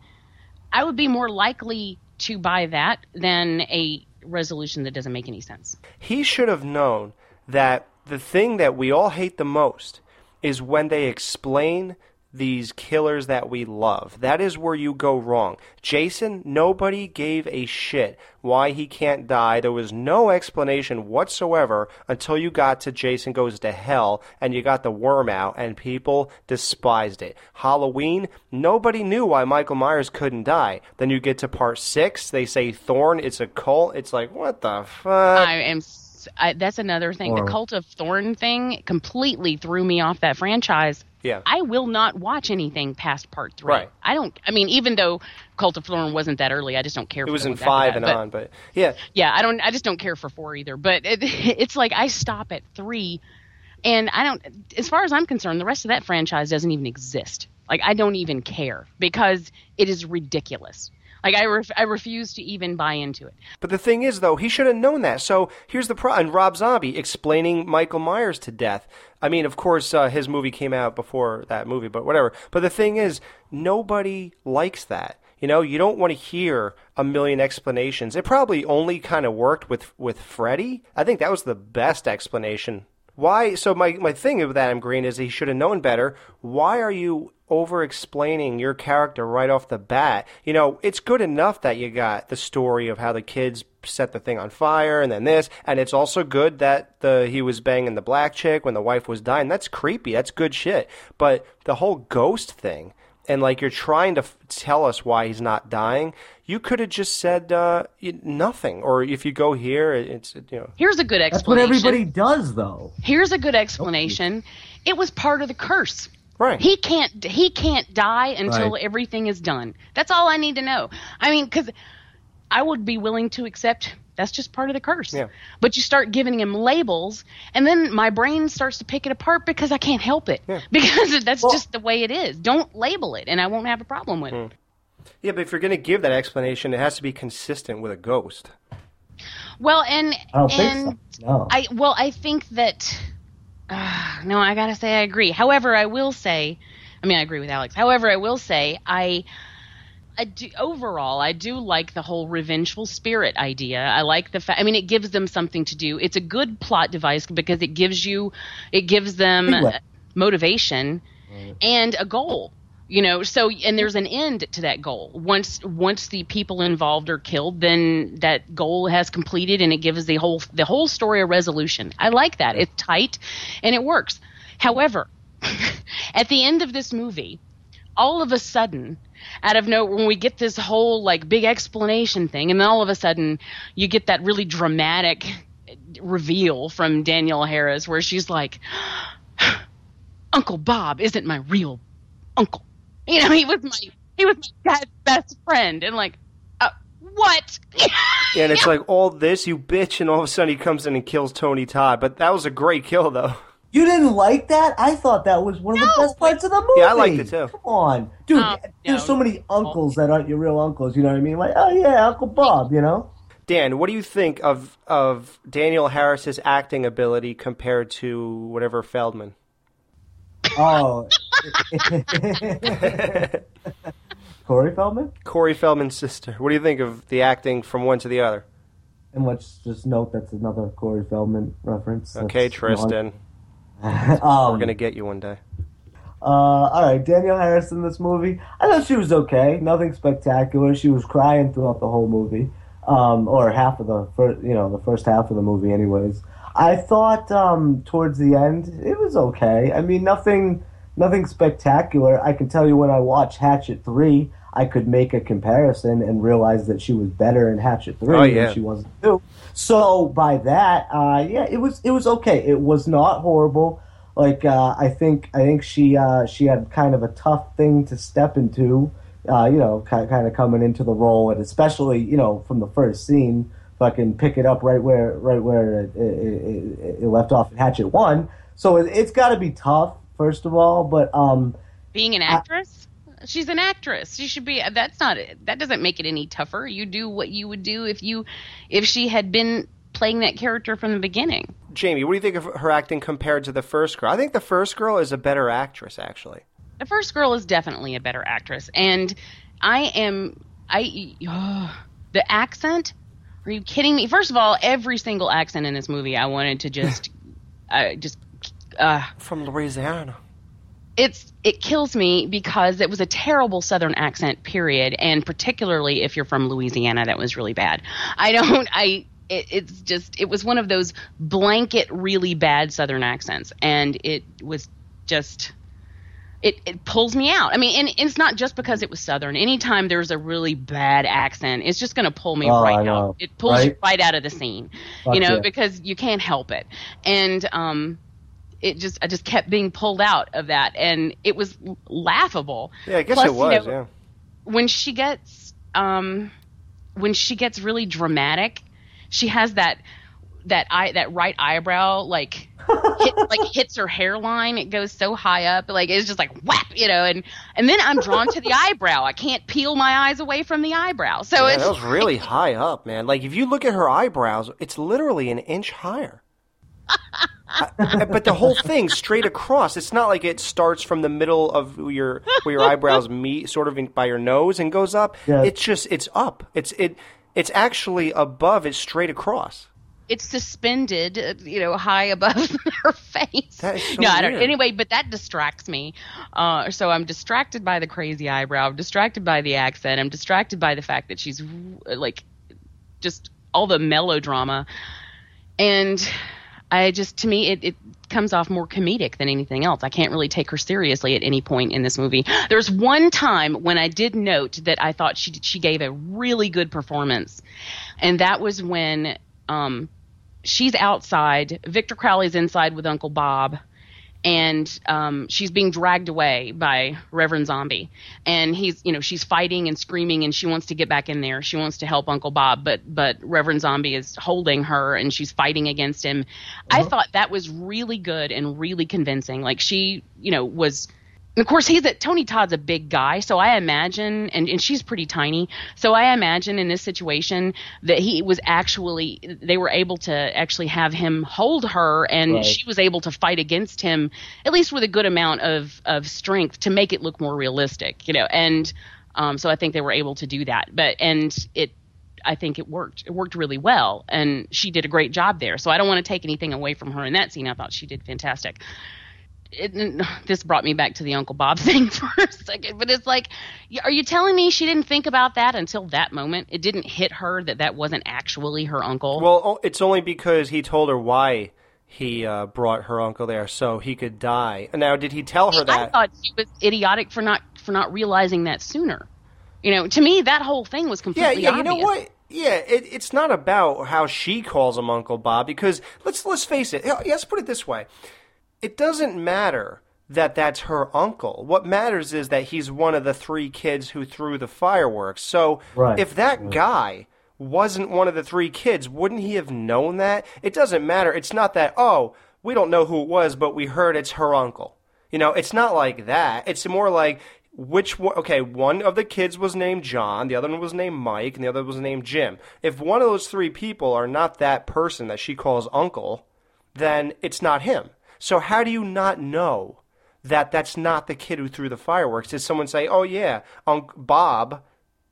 I would be more likely to buy that than a resolution that doesn't make any sense. he should have known that the thing that we all hate the most is when they explain these killers that we love. That is where you go wrong. Jason, nobody gave a shit why he can't die. There was no explanation whatsoever until you got to Jason Goes to Hell and you got the worm out and people despised it. Halloween, nobody knew why Michael Myers couldn't die. Then you get to part six, they say Thorn, it's a cult. It's like, what the fuck? I am. S- I, that's another thing. Or- the Cult of Thorn thing completely threw me off that franchise. Yeah. I will not watch anything past part three. Right. I don't. I mean, even though Cult of Thorn wasn't that early, I just don't care. It was in five that, and but- on, but yeah, Yeah, I don't. I just don't care for four either. But it, it's like I stop at three, and I don't. As far as I'm concerned, the rest of that franchise doesn't even exist. Like I don't even care because it is ridiculous. Like I, ref, I refuse to even buy into it. But the thing is, though, he should have known that. So here's the problem. And Rob Zombie explaining Michael Myers to death. I mean, of course, uh, his movie came out before that movie, but whatever. But the thing is, nobody likes that. You know, you don't want to hear a million explanations. It probably only kind of worked with with Freddy. I think that was the best explanation. Why? So my my thing with Adam Green is he should have known better. Why are you over explaining your character right off the bat? You know, it's good enough that you got the story of how the kids set the thing on fire and then this, and it's also good that the he was banging the black chick when the wife was dying. That's creepy. That's good shit. But the whole ghost thing and like you're trying to f- tell us why he's not dying, you could have just said uh, nothing. Or if you go here, it's you know. Here's a good explanation. That's what everybody does, though. Here's a good explanation. It was part of the curse. Right. He can't he can't die until Right. everything is done. That's all I need to know. I mean, because I would be willing to accept that's just part of the curse. Yeah. But you start giving him labels, and then my brain starts to pick it apart because I can't help it. Yeah. Because that's just the way it is. Don't label it, and I won't have a problem with it. Hmm. Yeah, but if you're going to give that explanation, it has to be consistent with a ghost. Well, and I don't think and so. No. I well, I think that uh, no, I gotta say I agree. However, I will say, I mean, I agree with Alex. However, I will say I. I do, overall, I do like the whole revengeful spirit idea. I like the fact. I mean, it gives them something to do. It's a good plot device because it gives you, it gives them Anyway. motivation and a goal. You know, so and there's an end to that goal. Once once the people involved are killed, then that goal has completed, and it gives the whole the whole story a resolution. I like that. It's tight, and it works. However, at the end of this movie, all of a sudden, out of nowhere, when we get this whole like big explanation thing, and then all of a sudden you get that really dramatic reveal from Danielle Harris where she's like, Uncle Bob isn't my real uncle. You know, he was my he was my dad's best friend, and like, uh, what? And it's like all this, you bitch, and all of a sudden he comes in and kills Tony Todd. But that was a great kill, though. You didn't like that? I thought that was one of the best parts of the movie. Yeah, I liked it too. Come on, dude. Oh, there's no. so many uncles that aren't your real uncles. You know what I mean? Like, oh yeah, Uncle Bob. You know? Dan, what do you think of of Danielle Harris's acting ability compared to whatever Feldman? Oh. Corey Feldman? Corey Feldman's sister. What do you think of the acting from one to the other? And let's just note that's another Corey Feldman reference. Okay, That's Tristan. um, We're gonna get you one day. Uh, all right, Danielle Harris in this movie. I thought she was okay. Nothing spectacular. She was crying throughout the whole movie, um, or half of the first, you know, the first half of the movie, anyways. I thought um, towards the end it was okay. I mean, nothing, nothing spectacular. I can tell you when I watch Hatchet three, I could make a comparison and realize that she was better in Hatchet three Oh, yeah. than she was in two. So by that, uh, yeah, it was it was okay. It was not horrible. Like uh, I think I think she uh, she had kind of a tough thing to step into. Uh, you know, kind kind of coming into the role, and especially you know from the first scene, fucking pick it up right where right where it, it, it, it left off in Hatchet one. So it, it's got to be tough, first of all. But um, Being an actress, she's an actress. She should be. That's not. That doesn't make it any tougher. You do what you would do if you, if she had been playing that character from the beginning. Jamie, what do you think of her acting compared to the first girl? I think the first girl is a better actress, actually. The first girl is definitely a better actress, and I am. I the accent. Are you kidding me? First of all, every single accent in this movie, I wanted to just, I just. Uh, From Louisiana. it's it kills me because it was a terrible southern accent period and particularly if you're from louisiana that was really bad i don't i it, it's just it was one of those blanket really bad southern accents and it was just it, it pulls me out. I mean, and it's not just because it was Southern. Anytime there's a really bad accent, it's just going to pull me Oh, right I know. out. It pulls you Right? right out of the scene, Fuck you know, yeah. because you can't help it. And um, it just I just kept being pulled out of that, and it was laughable. Yeah, I guess Plus, it you was. know, yeah. when she gets um when she gets really dramatic she has that that eye that right eyebrow like hit, like hits her hairline it goes so high up like it's just like whap you know and and then i'm drawn to the eyebrow i can't peel my eyes away from the eyebrow so Yeah, it's that was really high up, man. Like if you look at her eyebrows, it's literally an inch higher. I- but the whole thing straight across. It's not like it starts from the middle of your where your eyebrows meet, sort of in, by your nose, and goes up. Yeah. It's just it's up. It's it. It's actually above. It's straight across. it's suspended, uh, you know, high above her face. That is so no, I don't. weird. Anyway, but that distracts me. Uh, so I'm distracted by the crazy eyebrow. I'm distracted by the accent. I'm distracted by the fact that she's like, just all the melodrama, and I just to me it. it comes off more comedic than anything else. I can't really take her seriously at any point in this movie. There's one time when I did note that I thought she she gave a really good performance, and that was when um, she's outside. Victor Crowley's inside with Uncle Bob, and um, she's being dragged away by Reverend Zombie. And he's, you know, she's fighting and screaming, and she wants to get back in there. She wants to help Uncle Bob, but but Reverend Zombie is holding her, and she's fighting against him. I thought that was really good and really convincing. Like she, you know, was. And of course, he's a, Tony Todd's a big guy, so I imagine, and, and she's pretty tiny, so I imagine in this situation that he was actually, they were able to actually have him hold her, and Right. she was able to fight against him, at least with a good amount of, of strength to make it look more realistic, you know, and um, so I think they were able to do that. But, and it, I think it worked. It worked really well, and she did a great job there. So I don't want to take anything away from her in that scene. I thought she did fantastic it, this brought me back to the Uncle Bob thing for a second, but it's like, are you telling me she didn't think about that until that moment? It didn't hit her that that wasn't actually her uncle. Well, it's only because he told her why he uh, brought her uncle there, so he could die. Now, did he tell her I that? I thought she was idiotic for not for not realizing that sooner. You know, to me, that whole thing was Yeah, completely yeah. You know what? Yeah, it, it's not about how she calls him Uncle Bob because let's let's face it. yeah, Let's put it this way: it doesn't matter that that's her uncle. What matters is that he's one of the three kids who threw the fireworks. So Right, if that guy wasn't one of the three kids, wouldn't he have known that? It doesn't matter. It's not that oh we don't know who it was, but we heard it's her uncle. You know, it's not like that. It's more like which one? Okay, one of the kids was named John, the other one was named Mike, and the other was named Jim. If one of those three people are not that person that she calls uncle, then it's not him. So how do you not know that that's not the kid who threw the fireworks? Did someone say, "Oh yeah, Unc Bob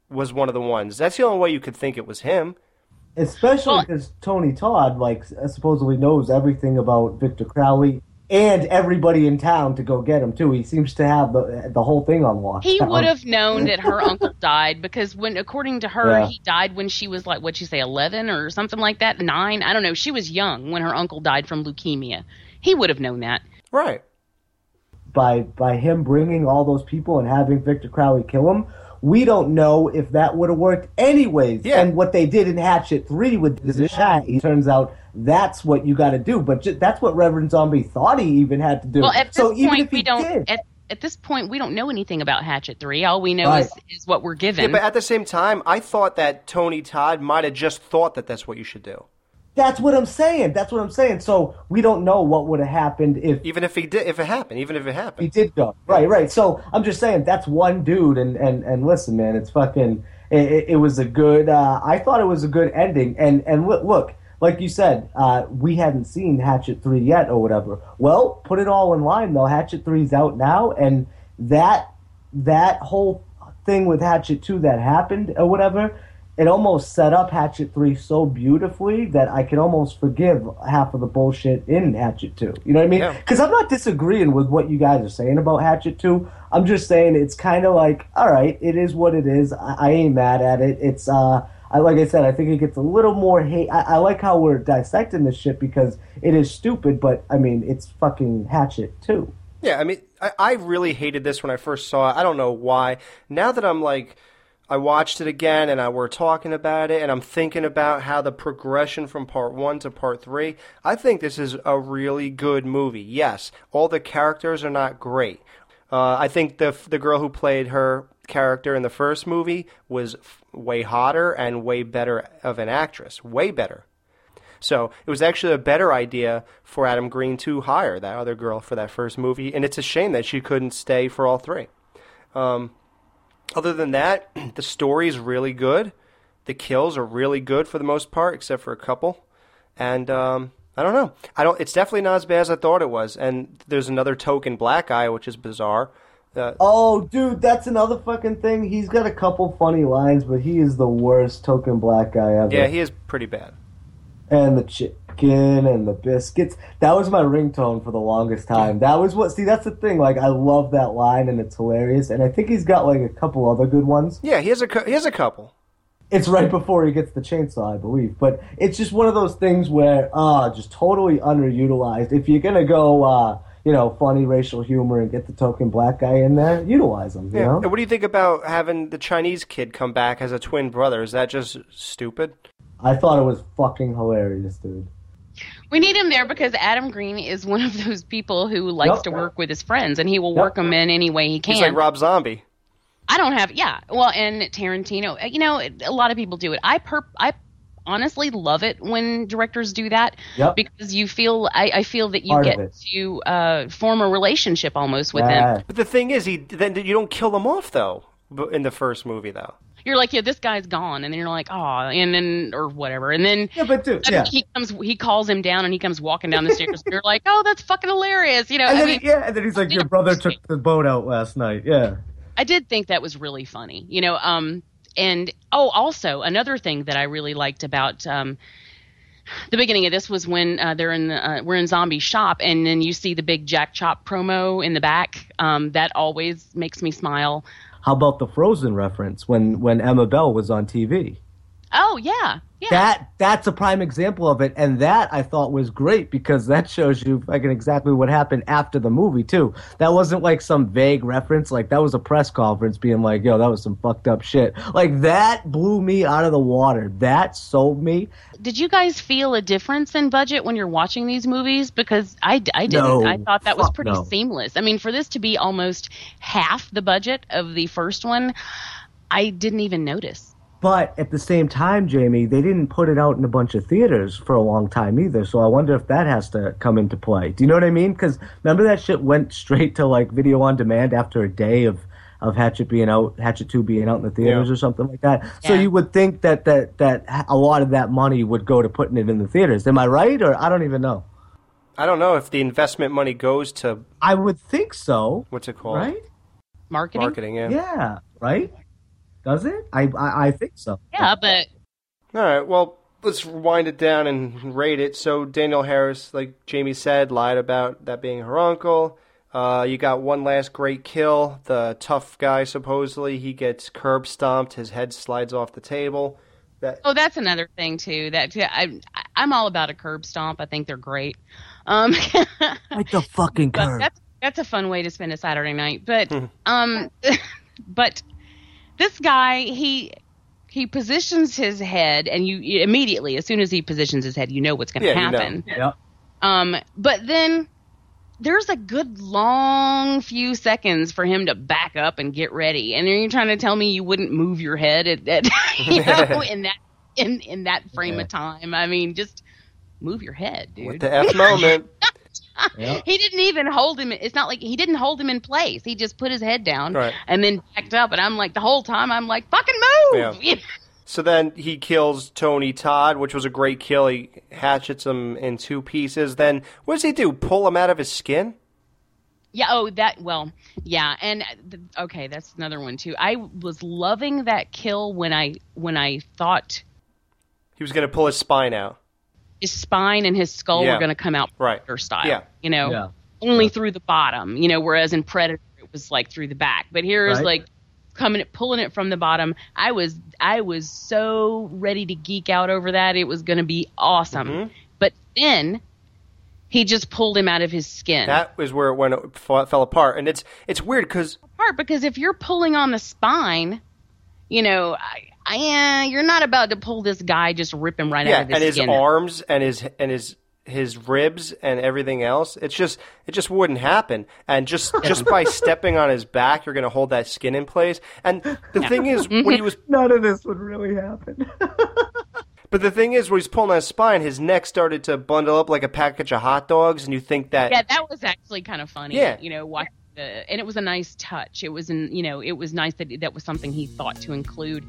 was one of the ones"? That's the only way you could think it was him. Especially Well- because Tony Todd, like, supposedly knows everything about Victor Crowley and everybody in town to go get him too. He seems to have the the whole thing on lock. He would have known that her uncle died because when, according to her, Yeah. he died when she was like, what'd you say, 11 or something like that? Nine? I don't know. She was young when her uncle died from leukemia. He would have known that. Right. by by him bringing all those people and having Victor Crowley kill him. We don't know if that would have worked anyways. Yeah. And what they did in Hatchet 3 with the shot, it turns out that's what you got to do. But ju- that's what Reverend Zombie thought he even had to do. Well, at this so even point, if he we don't. did, At, at this point, we don't know anything about Hatchet Three. All we know Right. is, is what we're given. Yeah, but at the same time, I thought that Tony Todd might have just thought that that's what you should do, that's what I'm saying. That's what I'm saying. So we don't know what would have happened if even if he did, if it happened, even if it happened. he did go right right so i'm just saying that's one dude and and and listen man it's fucking it, it, was a good uh i thought it was a good ending and and look, look like you said uh we hadn't seen hatchet 3 yet or whatever well put it all in line though hatchet 3's out now and that that whole thing with hatchet 2 that happened or whatever it almost set up Hatchet 3 so beautifully that I could almost forgive half of the bullshit in Hatchet 2. You know what I mean? Yeah. Because I'm not disagreeing with what you guys are saying about Hatchet 2. I'm just saying it's kind of like, all right, it is what it is. I, I ain't mad at it. It's, uh, I, like I said, I think it gets a little more hate. I, I like how we're dissecting this shit because it is stupid, but I mean, it's fucking Hatchet 2. Yeah, I mean, I, I really hated this when I first saw it. I don't know why. Now that I'm like, I watched it again and I, we're talking about it and I'm thinking about how the progression from part one to part three, I think this is a really good movie. Yes, all the characters are not great. Uh, I think the the girl who played her character in the first movie was way hotter and way better of an actress, way better. So it was actually a better idea for Adam Green to hire that other girl for that first movie, and it's a shame that she couldn't stay for all three. Um, other than that, the story is really good. The kills are really good for the most part, except for a couple. And um, I don't know. I don't. It's definitely not as bad as I thought it was. And there's another token black eye, which is bizarre. Uh, Oh, dude, that's another fucking thing. He's got a couple funny lines, but he is the worst token black guy ever. yeah, he is pretty bad. and the chicken and the biscuits. That was my ringtone for the longest time. That was what. See, that's the thing. Like, I love that line, and it's hilarious. And I think he's got like a couple other good ones. Yeah, he has a he has a couple. It's right before he gets the chainsaw, I believe. But it's just one of those things where, ah, just totally underutilized. If you're gonna go, uh, you know, funny racial humor and get the token black guy in there, utilize him. You Yeah. know. And what do you think about having the Chinese kid come back as a twin brother? Is that just stupid? I thought it was fucking hilarious, dude. We need him there because Adam Green is one of those people who likes Yep. to work with his friends, and he will Yep. work them in any way he can. He's like Rob Zombie. I don't have, yeah. Well, and Tarantino, you know, a lot of people do it. I per, I honestly love it when directors do that Yep. because you feel, I, I feel that you Part get it. to uh, form a relationship almost with them. Yeah. But the thing is, he then you don't kill him off though. In the first movie, though. You're like, yeah, this guy's gone, and then you're like, oh, and then or whatever, and then Yeah, but dude, yeah. he comes, he calls him down, and he comes walking down the stairs. and you're like, oh, that's fucking hilarious, you know. And then, mean, yeah, and then he's like, "Your brother took the boat out last night." Yeah. I did think that was really funny, you know. Um, and oh, also another thing that I really liked about um, the beginning of this was when uh, they're in the, uh, we're in zombie shop, and then you see the big Jack Chop promo in the back. Um, that always makes me smile. How about the Frozen reference when when Emma Bell was on TV? Oh yeah, yeah. That that's a prime example of it, and that I thought was great because that shows you fucking exactly what happened after the movie too. That wasn't like some vague reference, like that was a press conference being like, "Yo, that was some fucked up shit." Like that blew me out of the water. That sold me. Did you guys feel a difference in budget when you're watching these movies? Because I, I didn't. No. I thought that was pretty no. seamless. I mean, for this to be almost half the budget of the first one, I didn't even notice. But at the same time, Jamie, they didn't put it out in a bunch of theaters for a long time either. So I wonder if that has to come into play. Do you know what I mean? Because remember that shit went straight to like video on demand after a day of of Hatchet being out, Hatchet Two being out in the theaters Yeah. or something like that. So you would think that that that a lot of that money would go to putting it in the theaters. Am I right, or I don't even know. I don't know if the investment money goes to I would think so, what's it called? right? Marketing. Marketing, yeah. Yeah, right. Does it? I I, I think so. Yeah, but All right, well, let's wind it down and rate it. So Danielle Harris, like Jamie said, lied about that being her uncle. Uh, you got one last great kill. The tough guy, supposedly, he gets curb stomped. His head slides off the table. That oh, that's another thing too. That I, I'm all about a curb stomp. I think they're great. Um, Like the fucking curb. that's that's a fun way to spend a Saturday night. But um, but this guy he he positions his head, and you, you immediately as soon as he positions his head, you know what's going to Yeah, you know. happen. Yep. Um, but then there's a good long few seconds for him to back up and get ready, and then you're trying to tell me you wouldn't move your head at, at you know in that in in that frame of time. I mean, just move your head, dude. with the F moment. He didn't even hold him. It's not like he didn't hold him in place. He just put his head down Right. and then backed up. And I'm like, the whole time, I'm like, fucking move. Yeah. So then he kills Tony Todd, which was a great kill. He hatchets him in two pieces. Then what does he do? Pull him out of his skin? Yeah. Oh, that. Well, yeah. And okay, that's another one too. I was loving that kill when I when I thought He was going to pull his spine out. His spine and his skull Yeah. were going to come out Right. Predator style. Yeah. You know, Yeah. only through the bottom. You know, whereas in Predator it was like through the back. But here is Right. like coming pulling it from the bottom. I was I was so ready to geek out over that. It was going to be awesome. Mm-hmm. But then he just pulled him out of his skin. That was where it went it fell apart. And it's it's weird because part because if you're pulling on the spine, you know, I, I, uh, you're not about to pull this guy just rip him right yeah, out of his skin. and his skin. arms and his and his his ribs and everything else. It's just it just wouldn't happen. And just just by stepping on his back, you're going to hold that skin in place. And the thing is, when he was None of this would really happen. but the thing is, when he's pulling on his spine, his neck started to bundle up like a package of hot dogs, and you think that yeah, that was actually kind of funny. Yeah. you know, watching the, and it was a nice touch. It was, in, you know, it was nice that that was something he thought to include.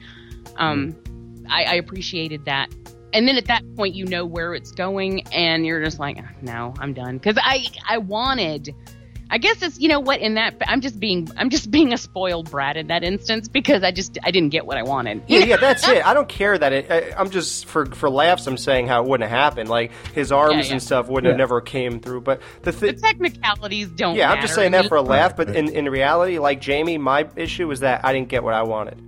Um, I, I appreciated that. And then at that point, you know where it's going, and you're just like, no, I'm done. Because I, I wanted. I guess it's you know what in that I'm just being I'm just being a spoiled brat in that instance because I just I didn't get what I wanted. Yeah, yeah, that's it. I don't care that it. I, I'm just for for laughs. I'm saying how it wouldn't have happened. Like his arms Yeah, yeah. and stuff wouldn't have never came through. But the The technicalities don't. yeah, I'm just saying that for a laugh. But in in reality, like Jamie, my issue is that I didn't get what I wanted.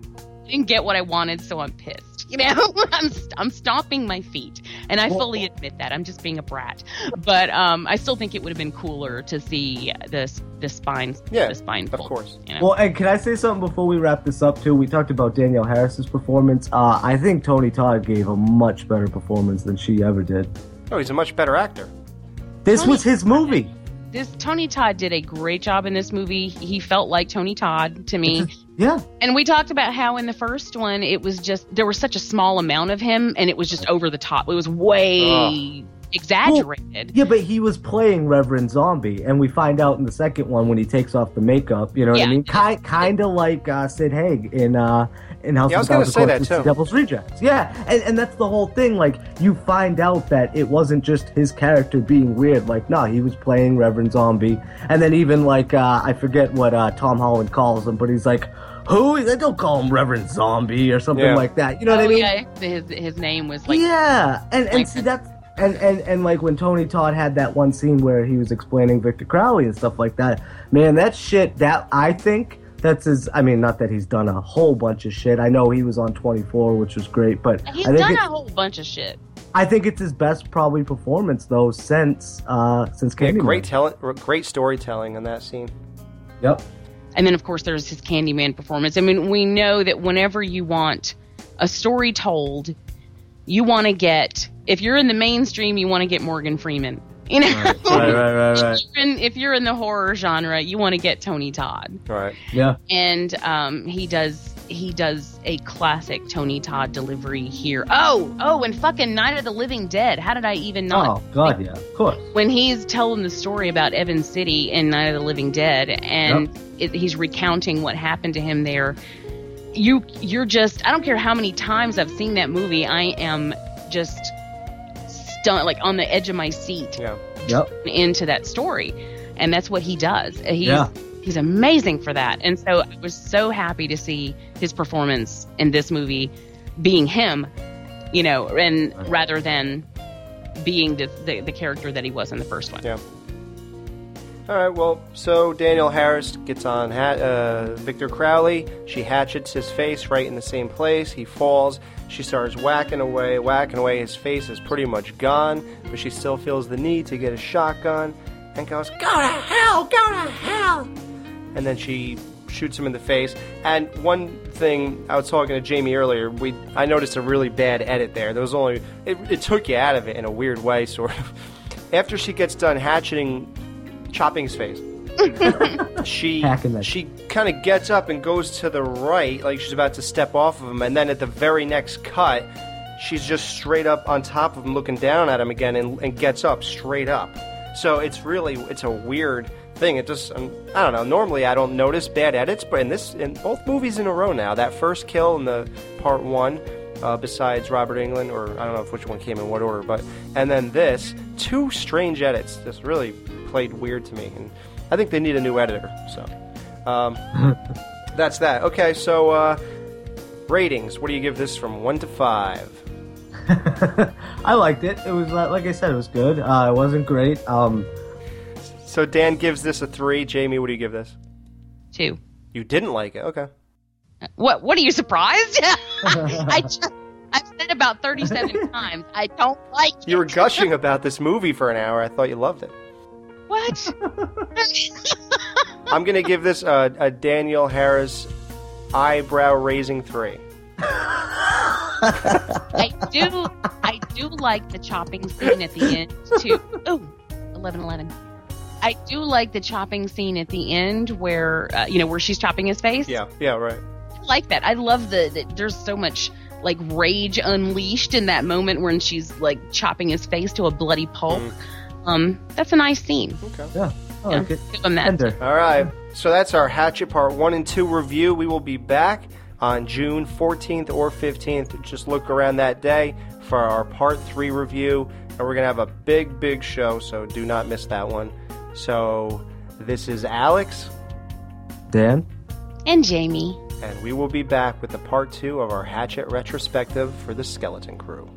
I didn't get what I wanted, so I'm pissed. You know, I'm I'm stomping my feet, and I fully admit that. I'm just being a brat, but um, I still think it would have been cooler to see this the spine, Yeah, the spine, of course. You know? Well, and can I say something before we wrap this up too? We talked about Danielle Harris's performance. Uh, I think Tony Todd gave a much better performance than she ever did. Oh, he's a much better actor. This Tony was his movie. This Tony Todd did a great job in this movie. He felt like Tony Todd to me. Yeah. And we talked about how in the first one it was just there was such a small amount of him and it was just over the top. It was way exaggerated. Yeah, but he was playing Reverend Zombie, and we find out in the second one when he takes off the makeup. You know what Yeah. I mean? Kind, kind of like uh, Sid Haig in uh, in House Yeah, I of was gonna Thousand say that, too. Devil's Rejects. Yeah, and and that's the whole thing. Like you find out that it wasn't just his character being weird. Like no, he was playing Reverend Zombie, and then even like uh, I forget what uh, Tom Holland calls him, but he's like. Who? They don't call him Reverend Zombie or something Yeah. like that. You know what I Oh, mean? yeah, his his name was like yeah, and and like see that. that's and, and and like when Tony Todd had that one scene where he was explaining Victor Crowley and stuff like that. Man, that shit. That I think that's his. I mean, not that he's done a whole bunch of shit. I know he was on Twenty Four, which was great, but He's I think done it- a whole bunch of shit. I think it's his best probably performance though since uh since Yeah, Candyman. great talent, great storytelling in that scene. Yep. And then, of course, there's his Candyman performance. I mean, we know that whenever you want a story told, you want to get, if you're in the mainstream, you want to get Morgan Freeman. You know? Right, right, right, right. If, you're in, if you're in the horror genre, you want to get Tony Todd. Right. Yeah. And um, he does he does a classic Tony Todd delivery here. Oh, oh, and fucking Night of the Living Dead. How did I even not? Oh God, yeah, of course. When he's telling the story about Evan City in Night of the Living Dead, and it, he's recounting what happened to him there, you you're just I don't care how many times I've seen that movie, I am just stunned, like on the edge of my seat Yeah. Yep. into that story, and that's what he does. He's Yeah. he's amazing for that, and so I was so happy to see his performance in this movie being him, you know, and rather than being the, the the character that he was in the first one. Yeah. All right. Well, so Danielle Harris gets on ha- uh, Victor Crowley. She hatchets his face right in the same place. He falls. She starts whacking away, whacking away. His face is pretty much gone, but she still feels the need to get a shotgun and goes, "Go to hell! Go to hell!" And then she shoots him in the face. And one thing I was talking to Jamie earlier, we I noticed a really bad edit there. There was only it, it took you out of it in a weird way, sort of. After she gets done hatcheting chopping his face. she she kind of gets up and goes to the right, like she's about to step off of him, and then at the very next cut, she's just straight up on top of him, looking down at him again, and, and gets up straight up. So it's really it's a weird thing. It just um, I don't know. Normally I don't notice bad edits, but in this in both movies in a row now, that first kill in the part one. Uh, besides Robert Englund, or I don't know if which one came in what order, but and then this, two strange edits just really played weird to me, and I think they need a new editor. So um, that's that. Okay, so uh, ratings. What do you give this from one to five? I liked it. It was uh, like I said, it was good. Uh, it wasn't great. Um, So Dan gives this a three. Jamie, what do you give this? Two. You didn't like it. Okay. What? What are you surprised? I just, I've said about thirty-seven times I don't like it. You were gushing about this movie for an hour. I thought you loved it. What? I'm gonna give this a, a Danielle Harris eyebrow raising three. I do. I do like the chopping scene at the end too. Ooh, 11, 11. I do like the chopping scene at the end where uh, you know where she's chopping his face. Yeah. Yeah. Right. I like that. I love the, the there's so much like rage unleashed in that moment when she's like chopping his face to a bloody pulp. Um, that's a nice scene. Okay. yeah, I Yeah, it. give him that. Tender. All right. So that's our Hatchet Part 1 and 2 review. We will be back on June 14th or 15th. Just look around that day for our Part 3 review. And we're going to have a big, big show, so do not miss that one. So this is Alex, Dan. And Jamie. and we will be back with the Part 2 of our Hatchet retrospective for the Skeleton Crew.